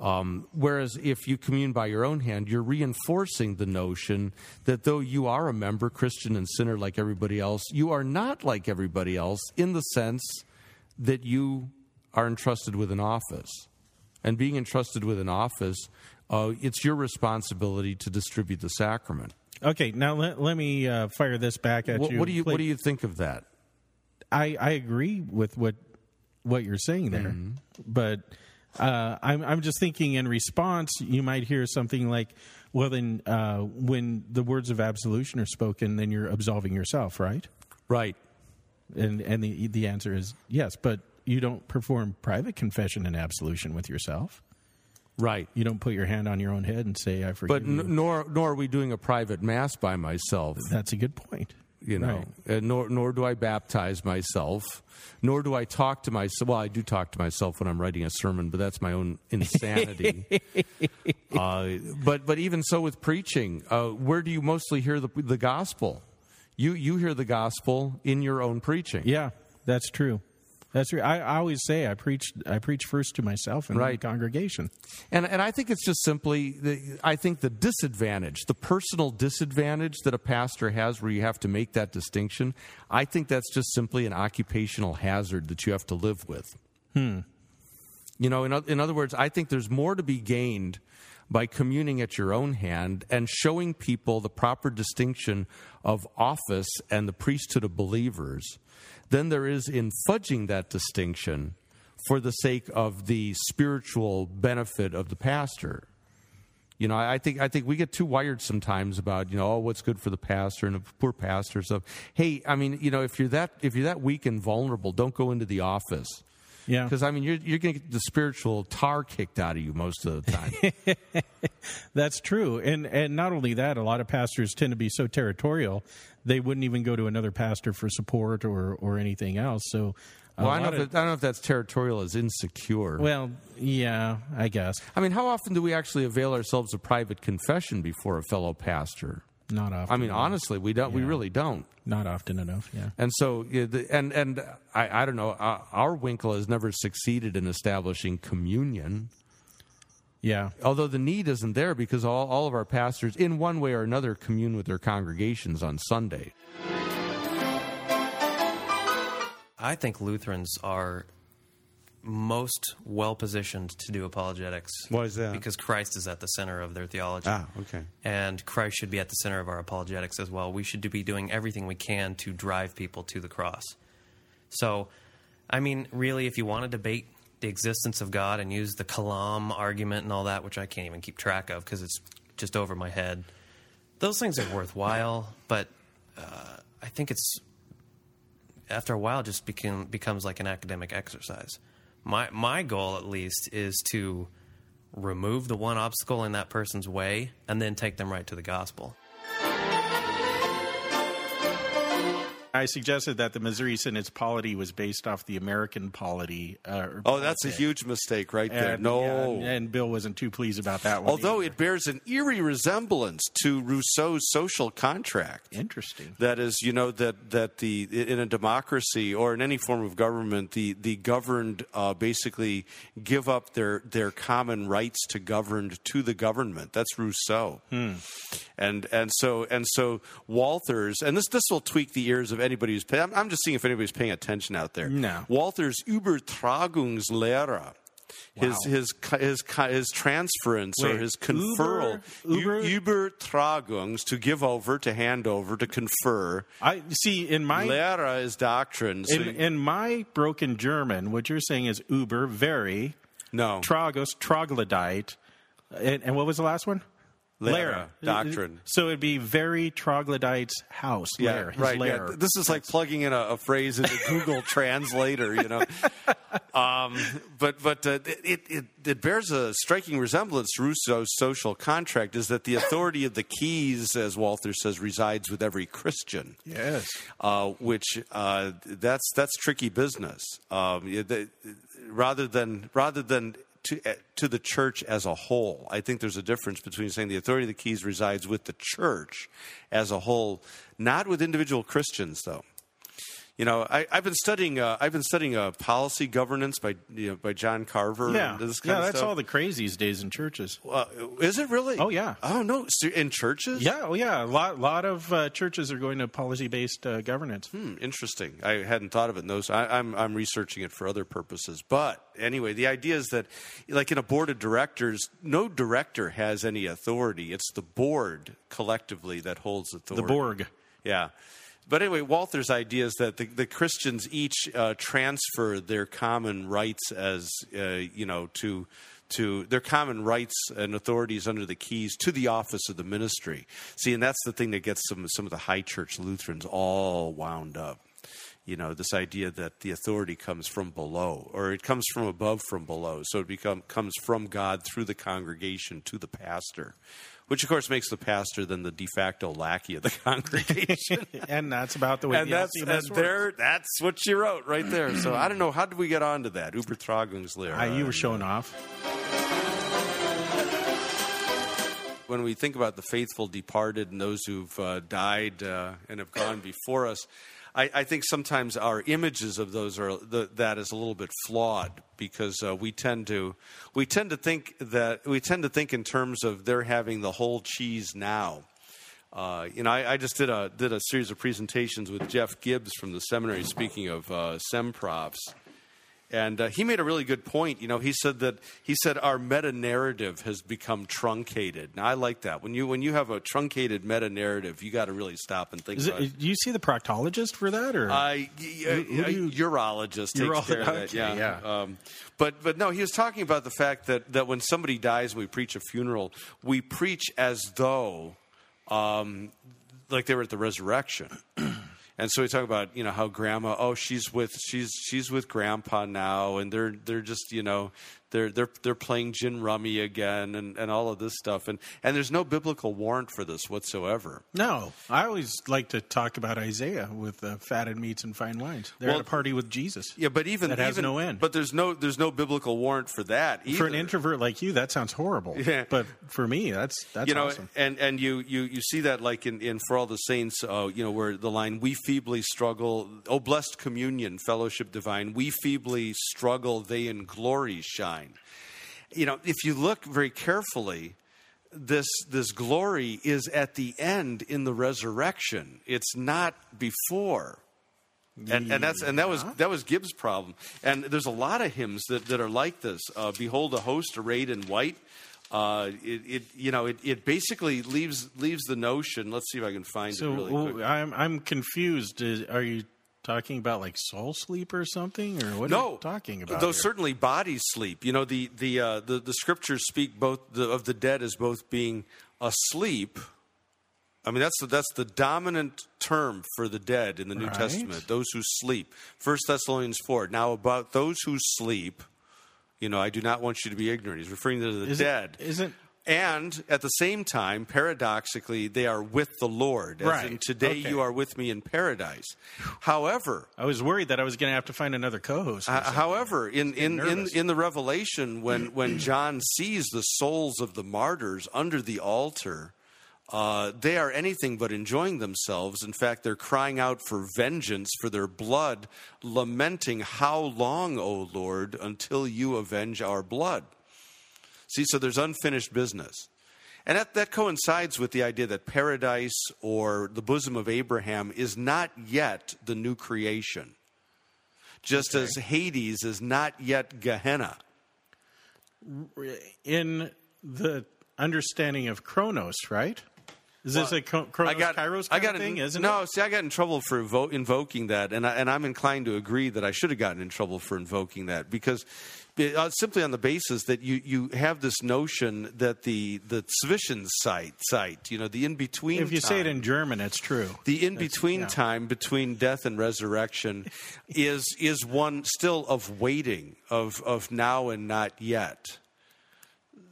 Um, whereas if you commune by your own hand, you're reinforcing the notion that though you are a member, Christian and sinner like everybody else, you are not like everybody else in the sense that you are entrusted with an office. And being entrusted with an office, uh, it's your responsibility to distribute the sacrament. Okay, now let, let me uh, fire this back at What, you. what do you Play- What do you think of that? I, I agree with what what you're saying there, Mm-hmm. but uh, I'm I'm just thinking in response, you might hear something like, "Well, then, uh, when the words of absolution are spoken, then you're absolving yourself, right?" Right. And and the the answer is yes, but you don't perform private confession and absolution with yourself. Right. You don't put your hand on your own head and say, "I forgive But you." n- nor nor are we doing a private mass by myself. That's a good point. you know uh, nor nor do i baptize myself nor do i talk to myself well i do talk to myself when i'm writing a sermon but that's my own insanity uh, but but even so with preaching uh, where do you mostly hear the, the gospel you you hear the gospel in your own preaching Yeah, that's true. That's right. I, I always say I preach. I preach first to myself and Right. the congregation. And and I think it's just simply the I think the disadvantage, the personal disadvantage that a pastor has where you have to make that distinction, I think that's just simply an occupational hazard that you have to live with. Hmm. You know, in, in other words, I think there's more to be gained by communing at your own hand and showing people the proper distinction of office and the priesthood of believers than there is in fudging that distinction for the sake of the spiritual benefit of the pastor. You know, I think I think we get too wired sometimes about you know oh what's good for the pastor and the poor pastor stuff. Hey, I mean you know if you're that if you're that weak and vulnerable, don't go into the office. Yeah. Because I mean you're you're going to get the spiritual tar kicked out of you most of the time. That's true, and and not only that, a lot of pastors tend to be so territorial they wouldn't even go to another pastor for support or or anything else. So, well, I don't, of- it, I don't know if that's territorial as insecure. well, yeah, I guess I mean, how often do we actually avail ourselves of private confession before a fellow pastor? Not often. I mean, honestly, we don't. We really don't. not often enough. Yeah. And so, and and I, I don't know. Uh, our Winkel has never succeeded in establishing communion. Yeah. Although the need isn't there because all, all of our pastors, in one way or another, commune with their congregations on Sunday. I think Lutherans are most well positioned to do apologetics. Why is that? Because Christ is at the center of their theology. Ah, okay. And Christ should be at the center of our apologetics as well. We should be doing everything we can to drive people to the cross. So, I mean, really, if you want to debate the existence of God and use the Kalam argument and all that, which I can't even keep track of because it's just over my head, those things are worthwhile. But uh, I think it's after a while just become, becomes like an academic exercise. My my goal at least is to remove the one obstacle in that person's way and then take them right to the gospel. I suggested that the Missouri Synods polity was based off the American polity. Uh, Oh, that's a huge mistake right there. And, no. yeah, and, and Bill wasn't too pleased about that one. Although it bears an eerie resemblance to Rousseau's social contract. Interesting. That is, you know, that that the in a democracy or in any form of government, the the governed uh, basically give up their their common rights to governed to the government. That's Rousseau. Hmm. And and so and so Walther's and this this will tweak the ears of anybody who's paying. I'm, I'm just seeing if anybody's paying attention out there. No. Walther's Übertragungslehre. His, his his his transference or his conferral, Uber- Uber, Übertragungs to give over, to hand over, to confer. I see in my Lehre is doctrine. So in, in my broken German, what you're saying is Uber, very, no, Tragos, troglodyte, and, and what was the last one? Lehre, doctrine. So it'd be very troglodyte's house. yeah, lair, right. lair. Yeah. This is like plugging in a, a phrase into Google Translator, you know. Um, but but uh, it, it it bears a striking resemblance to Rousseau's social contract. Is that the authority of the keys, as Walther says, resides with every Christian. Yes. uh, which uh, that's that's tricky business. Um, yeah, the, rather than rather than to uh, to the church as a whole, I think there's a difference between saying the authority of the keys resides with the church as a whole, not with individual Christians, though. You know, I, I've been studying. Uh, I've been studying uh, policy governance by you know, by John Carver. Yeah, and this kind yeah, that's all the craze these days in churches. Uh, is it really? Oh yeah. Oh no, so in churches? Yeah, oh yeah. A lot, lot of uh, churches are going to policy-based uh, governance. Hmm, interesting. I hadn't thought of it in those. I, I'm I'm researching it for other purposes. But anyway, the idea is that, like in a board of directors, no director has any authority. It's the board collectively that holds authority. The Borg. Yeah. But anyway, Walther's idea is that the, the Christians each uh, transfer their common rights as uh, you know to to their common rights and authorities under the keys to the office of the ministry. See, and that's the thing that gets some some of the high church Lutherans all wound up. You know, this idea that the authority comes from below, or it comes from above from below. So it become, comes from God through the congregation to the pastor, which of course makes the pastor then the de facto lackey of the congregation. and that's about the way and the that's, and there, that's what she wrote right there. So I don't know. How did we get onto that? Übertragungslehre. Ah, you were showing off. when we think about the faithful departed and those who've uh, died uh, and have gone before us, I, I think sometimes our images of those are the, that is a little bit flawed because uh, we tend to we tend to think that we tend to think in terms of they're having the whole cheese now. Uh, you know, I, I just did a did a series of presentations with Jeff Gibbs from the seminary. Speaking of uh, sem profs, and uh, he made a really good point. You know, he said that he said our meta narrative has become truncated. Now, I like that. When you when you have a truncated meta narrative, you got to really stop and think it. it, do you see the proctologist for that, or I, Who- who do you- urologist takes care of that. okay, Yeah, yeah. Um, but but no, he was talking about the fact that that when somebody dies, and we preach a funeral. We preach as though, um, like they were at the resurrection. And so we talk about you know how grandma oh she's with she's she's with grandpa now and they're they're just you know they're they're they're playing gin rummy again and, and all of this stuff and and there's no biblical warrant for this whatsoever. no? I always like to talk about Isaiah with uh, fatted meats and fine wines. They're Well, at a party with Jesus. Yeah, but even that has even, no end. But there's no there's no biblical warrant for that either. for an introvert like you, that sounds horrible. Yeah. But for me, that's that's you know, awesome. and and you you you see that like in, in for all the saints, uh, you know, where the line "We feebly struggle, oh blessed communion, fellowship divine, we feebly struggle, they in glory shine." You know, if you look very carefully, this this glory is at the end in the resurrection. It's not before. And, and that's and that was that was Gibbs' problem. And there's a lot of hymns that, that are like this. Uh, Behold, a host arrayed in white. Uh, it, it you know it, it basically leaves leaves the notion. Let's see if I can find So it really well. I'm I'm confused. Is, are you talking about like soul sleep or something, or what are no, you talking about? Though here? certainly bodies sleep. You know the the uh, the, the scriptures speak both the, of the dead as both being asleep. I mean that's the, that's the dominant term for the dead in the New Right. Testament. Those who sleep. First Thessalonians four. Now about those who sleep. You know, I do not want you to be ignorant. He's referring to the Is dead. isn't and at the same time, paradoxically, they are with the Lord. As in, Right. today Okay. you are with me in paradise. However, I was worried that I was going to have to find another co-host. uh, however, in in, in in the Revelation, when when John sees the souls of the martyrs under the altar, uh, they are anything but enjoying themselves. In fact, they're crying out for vengeance for their blood, lamenting, "How long, O Lord, until you avenge our blood?" See, so there's unfinished business. And that, that coincides with the idea that paradise or the bosom of Abraham is not yet the new creation, just as Hades is not yet Gehenna. in the understanding of Chronos, right? Is this Well, a Chro- Chronos Kairos kind I got of thing? in, Isn't no, it? see, I got in trouble for invo- invoking that, and I, and I'm inclined to agree that I should have gotten in trouble for invoking that because uh, simply on the basis that you, you have this notion that the the Zwischenzeit site, you know, the in between. If you say it in German, it's true. the in between time between death and resurrection is is one still of waiting of of now and not yet.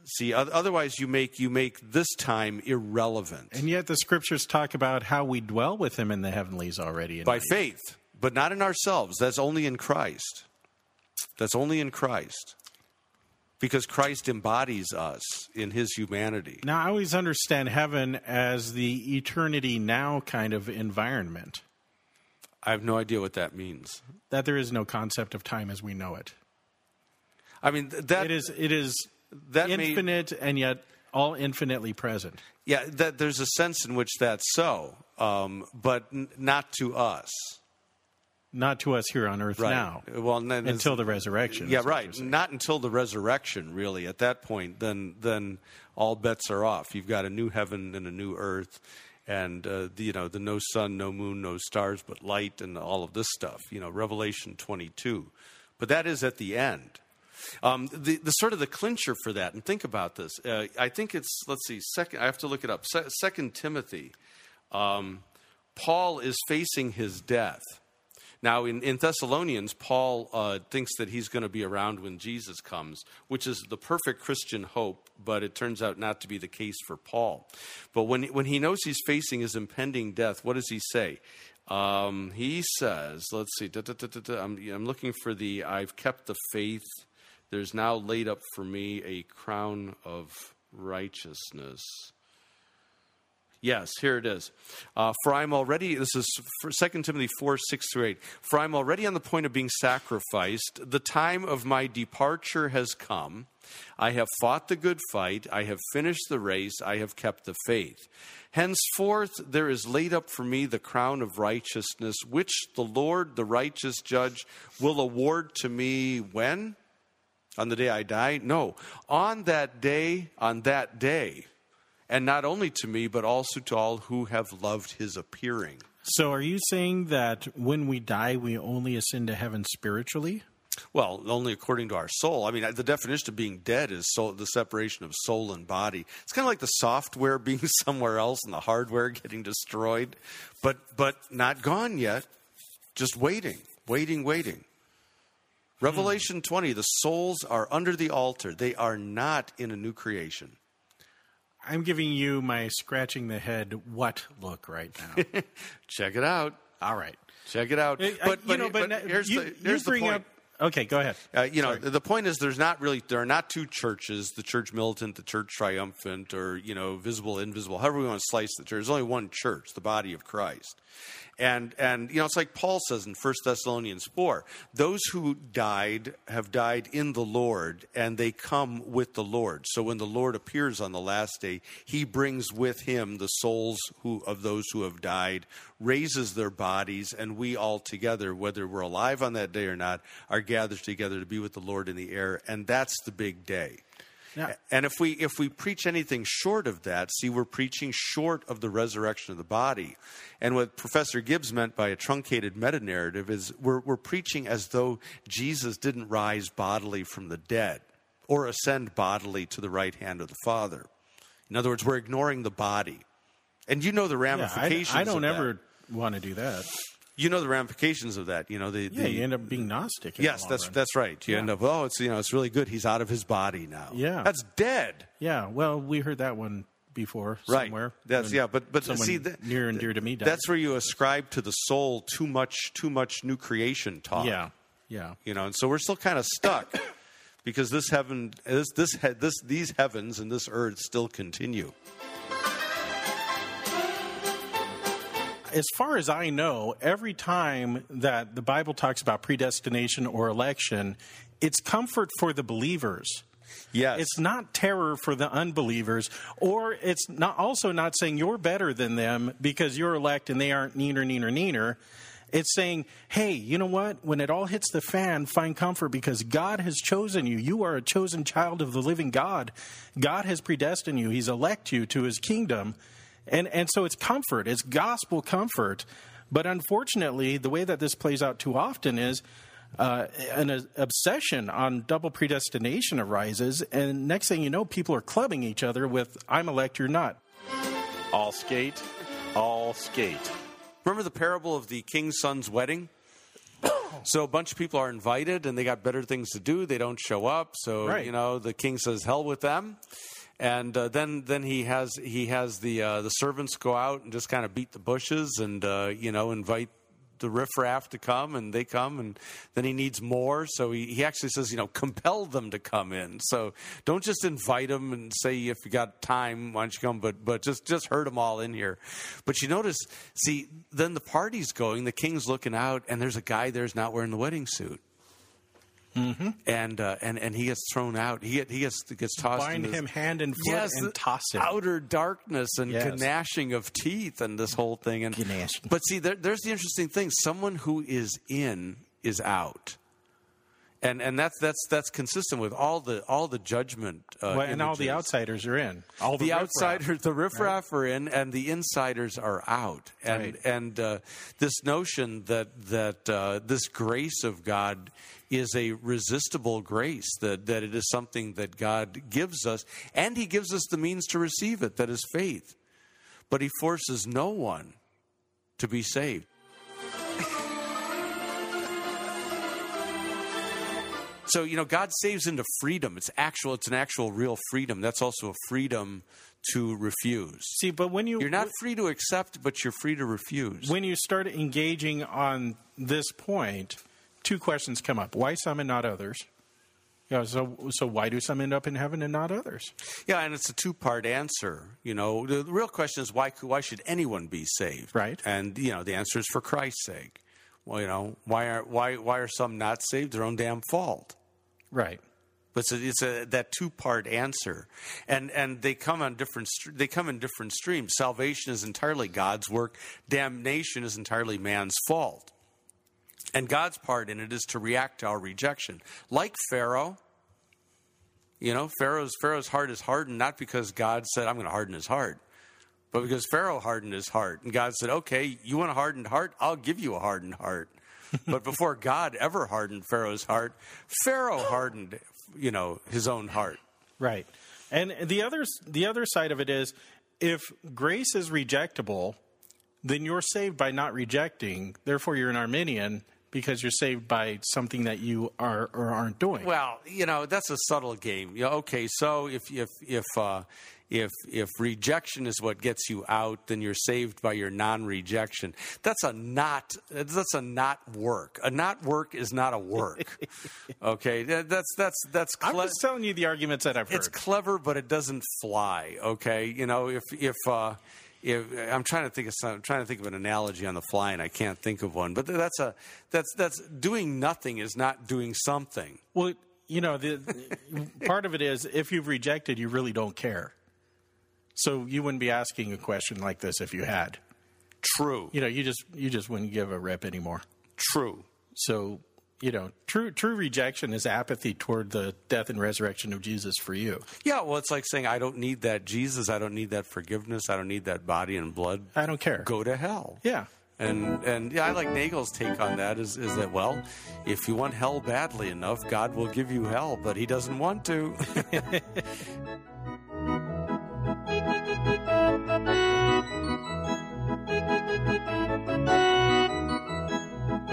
See, otherwise you make you make this time irrelevant And yet the scriptures talk about how we dwell with him in the heavenlies already. by faith, but not in ourselves. That's only in Christ. That's only in Christ. Because Christ embodies us in his humanity. Now, I always understand heaven as the eternity now kind of environment, I have no idea what that means. that there is no concept of time as we know it. I mean, th- that it is it is that infinite and yet all infinitely present. Yeah, that there's a sense in which that's so, um, but n- not to us. Not to us here on earth Right. now. Well, until the resurrection. Yeah, right. Not until the resurrection, really. At that point, then then all bets are off. You've got a new heaven and a new earth, and uh, the, you know the no sun, no moon, no stars, but light, and all of this stuff. You know, Revelation twenty two. But that is at the end. Um, the, the sort of the clincher for that, and think about this. Uh, I think it's let's see. Second, I have to look it up. Se- Second Timothy. Um, Paul is facing his death. Now, in, in Thessalonians, Paul uh, thinks that he's going to be around when Jesus comes, which is the perfect Christian hope, but it turns out not to be the case for Paul. But when, when he knows he's facing his impending death, what does he say? Um, he says, let's see, I'm, I'm looking for the I've kept the faith. There's now laid up for me a crown of righteousness. Yes, here it is. Uh, for I'm already, this is for 2 Timothy 4 6 through 8. For I'm already on the point of being sacrificed. The time of my departure has come. I have fought the good fight. I have finished the race. I have kept the faith. Henceforth, there is laid up for me the crown of righteousness, which the Lord, the righteous judge, will award to me when? On the day I die? No. On that day, on that day. And not only to me, but also to all who have loved his appearing. So, are you saying that when we die, we only ascend to heaven spiritually? Well, only according to our soul. I mean, the definition of being dead is soul, the separation of soul and body. It's kind of like the software being somewhere else and the hardware getting destroyed, but but not gone yet. Just waiting, waiting, waiting. Revelation 20, the souls are under the altar. They are not in a new creation. I'm giving you my scratching the head what look right now. Check it out. All right. Check it out. Uh, But, you but, know, but but here's you the, here's the bring point. up- Okay, go ahead. Uh, you know, the point is there's not really there are not two churches, the church militant, the church triumphant, or you know, visible, invisible, however we want to slice the church. There's only one church, the body of Christ. And and you know, it's like Paul says in 1 Thessalonians 4, those who died have died in the Lord and they come with the Lord. So when the Lord appears on the last day, he brings with him the souls who of those who have died, raises their bodies, and we all together, whether we're alive on that day or not, are gathered together to be with the Lord in the air, and that's the big day. Now- And if we if we preach anything short of that, see, we're preaching short of the resurrection of the body. And what Professor Gibbs meant by a truncated meta narrative is we're we're preaching as though Jesus didn't rise bodily from the dead or ascend bodily to the right hand of the Father. In other words, we're ignoring the body. And you know the Yeah, I, ramifications. I don't ever. Want to do that. You know the ramifications of that. You know the, Yeah, the you end up being Gnostic. Yes, that's run. that's right. You Yeah. end up oh, it's you know it's really good. He's out of his body now. Yeah. that's dead. Yeah, well, we heard that one before right. somewhere. That's yeah, but but see, that, near and dear to me. Died. that's where you ascribe to the soul too much too much new creation talk. yeah, yeah. you know, and so we're still kind of stuck because this heaven, this this this these heavens and this earth still continue. As far as I know, every time that the Bible talks about predestination or election, it's comfort for the believers. Yes, It's not terror for the unbelievers, or it's not also not saying you're better than them because you're elect and they aren't neener, neener, neener. It's saying, hey, you know what? When it all hits the fan, find comfort because God has chosen you. You are a chosen child of the living God. God has predestined you. He's elect you to his kingdom. And, and so it's comfort, it's gospel comfort. But unfortunately, the way that this plays out too often is uh, an uh, obsession on double predestination arises. And next thing you know, people are clubbing each other with, I'm elect, you're not. All skate, all skate. Remember the parable of the king's son's wedding? So a bunch of people are invited and they got better things to do. They don't show up. So Right. you know the king says hell with them. And uh, then then he has he has the uh, the servants go out and just kind of beat the bushes and uh, you know invite the riffraff to come and they come and then he needs more. So he, he actually says you know compel them to come in. So don't just invite them and say if you got time why don't you come? But but just just herd them all in here. But you notice see then the party's going the king's looking out and there's a guy there's not wearing the wedding suit Mm-hmm. and uh, and and he gets thrown out. He he gets gets tossed. Bind him hand and foot Yes, and toss him. Outer darkness and Yes. gnashing of teeth and this whole thing. And Gnashing. but see, there, there's the interesting thing. Someone who is in is out. And and that's that's that's consistent with all the all the judgment. Uh, Well, and all the outsiders are in. All the, riffraff. outsiders, the riffraff are in, and the insiders are out. And Right. and uh, this notion that that uh, this grace of God is a resistible grace that that it is something that God gives us, and He gives us the means to receive it. That is faith, but He forces no one to be saved. So you know, God saves into freedom. It's actual. It's an actual, real freedom. That's also a freedom to refuse. See, but when you You're not free to accept, but you're free to refuse. when you start engaging on this point, two questions come up: why some and not others? Yeah, so so why do some end up in heaven and not others? Yeah, and it's a two-part answer. You know, the, the real question is why why should anyone be saved? Right. And you know, the answer is for Christ's sake. Well, you know, why are why why are some not saved? Their own damn fault. Right. But it's a, it's a that two-part answer, and and they come on different they come in different streams. Salvation is entirely God's work. Damnation is entirely man's fault. And God's part in it is to react to our rejection. Like Pharaoh, you know, Pharaoh's Pharaoh's heart is hardened not because God said, I'm going to harden his heart, but because Pharaoh hardened his heart. And God said, Okay, you want a hardened heart? I'll give you a hardened heart. but before God ever hardened Pharaoh's heart, Pharaoh hardened, you know, his own heart. Right. And the other the other side of it is if grace is rejectable, then you're saved by not rejecting. Therefore you're an Arminian because you're saved by something that you are or aren't doing. Well, you know that's a subtle game. You know, okay, so if if if uh, if if rejection is what gets you out, then you're saved by your non-rejection. That's a not. That's a not work. A not work is not a work. okay, That- that's that's that's. I'm just telling you the arguments that I've heard. it's clever, but it doesn't fly. Okay, you know if if. Uh, if, I'm trying to think of some, I'm trying to think of an analogy on the fly, and I can't think of one. But that's a that's that's doing nothing is not doing something. Well, you know, the part of it is if you've rejected, you really don't care. So you wouldn't be asking a question like this if you had. True. You know, you just you just wouldn't give a rip anymore. True. So, you know, true true rejection is apathy toward the death and resurrection of Jesus for you. Yeah, well, it's like saying I don't need that Jesus, I don't need that forgiveness, I don't need that body and blood. I don't care. Go to hell. Yeah. And and yeah, I like Nagel's take on that is is that well, if you want hell badly enough, God will give you hell, but he doesn't want to.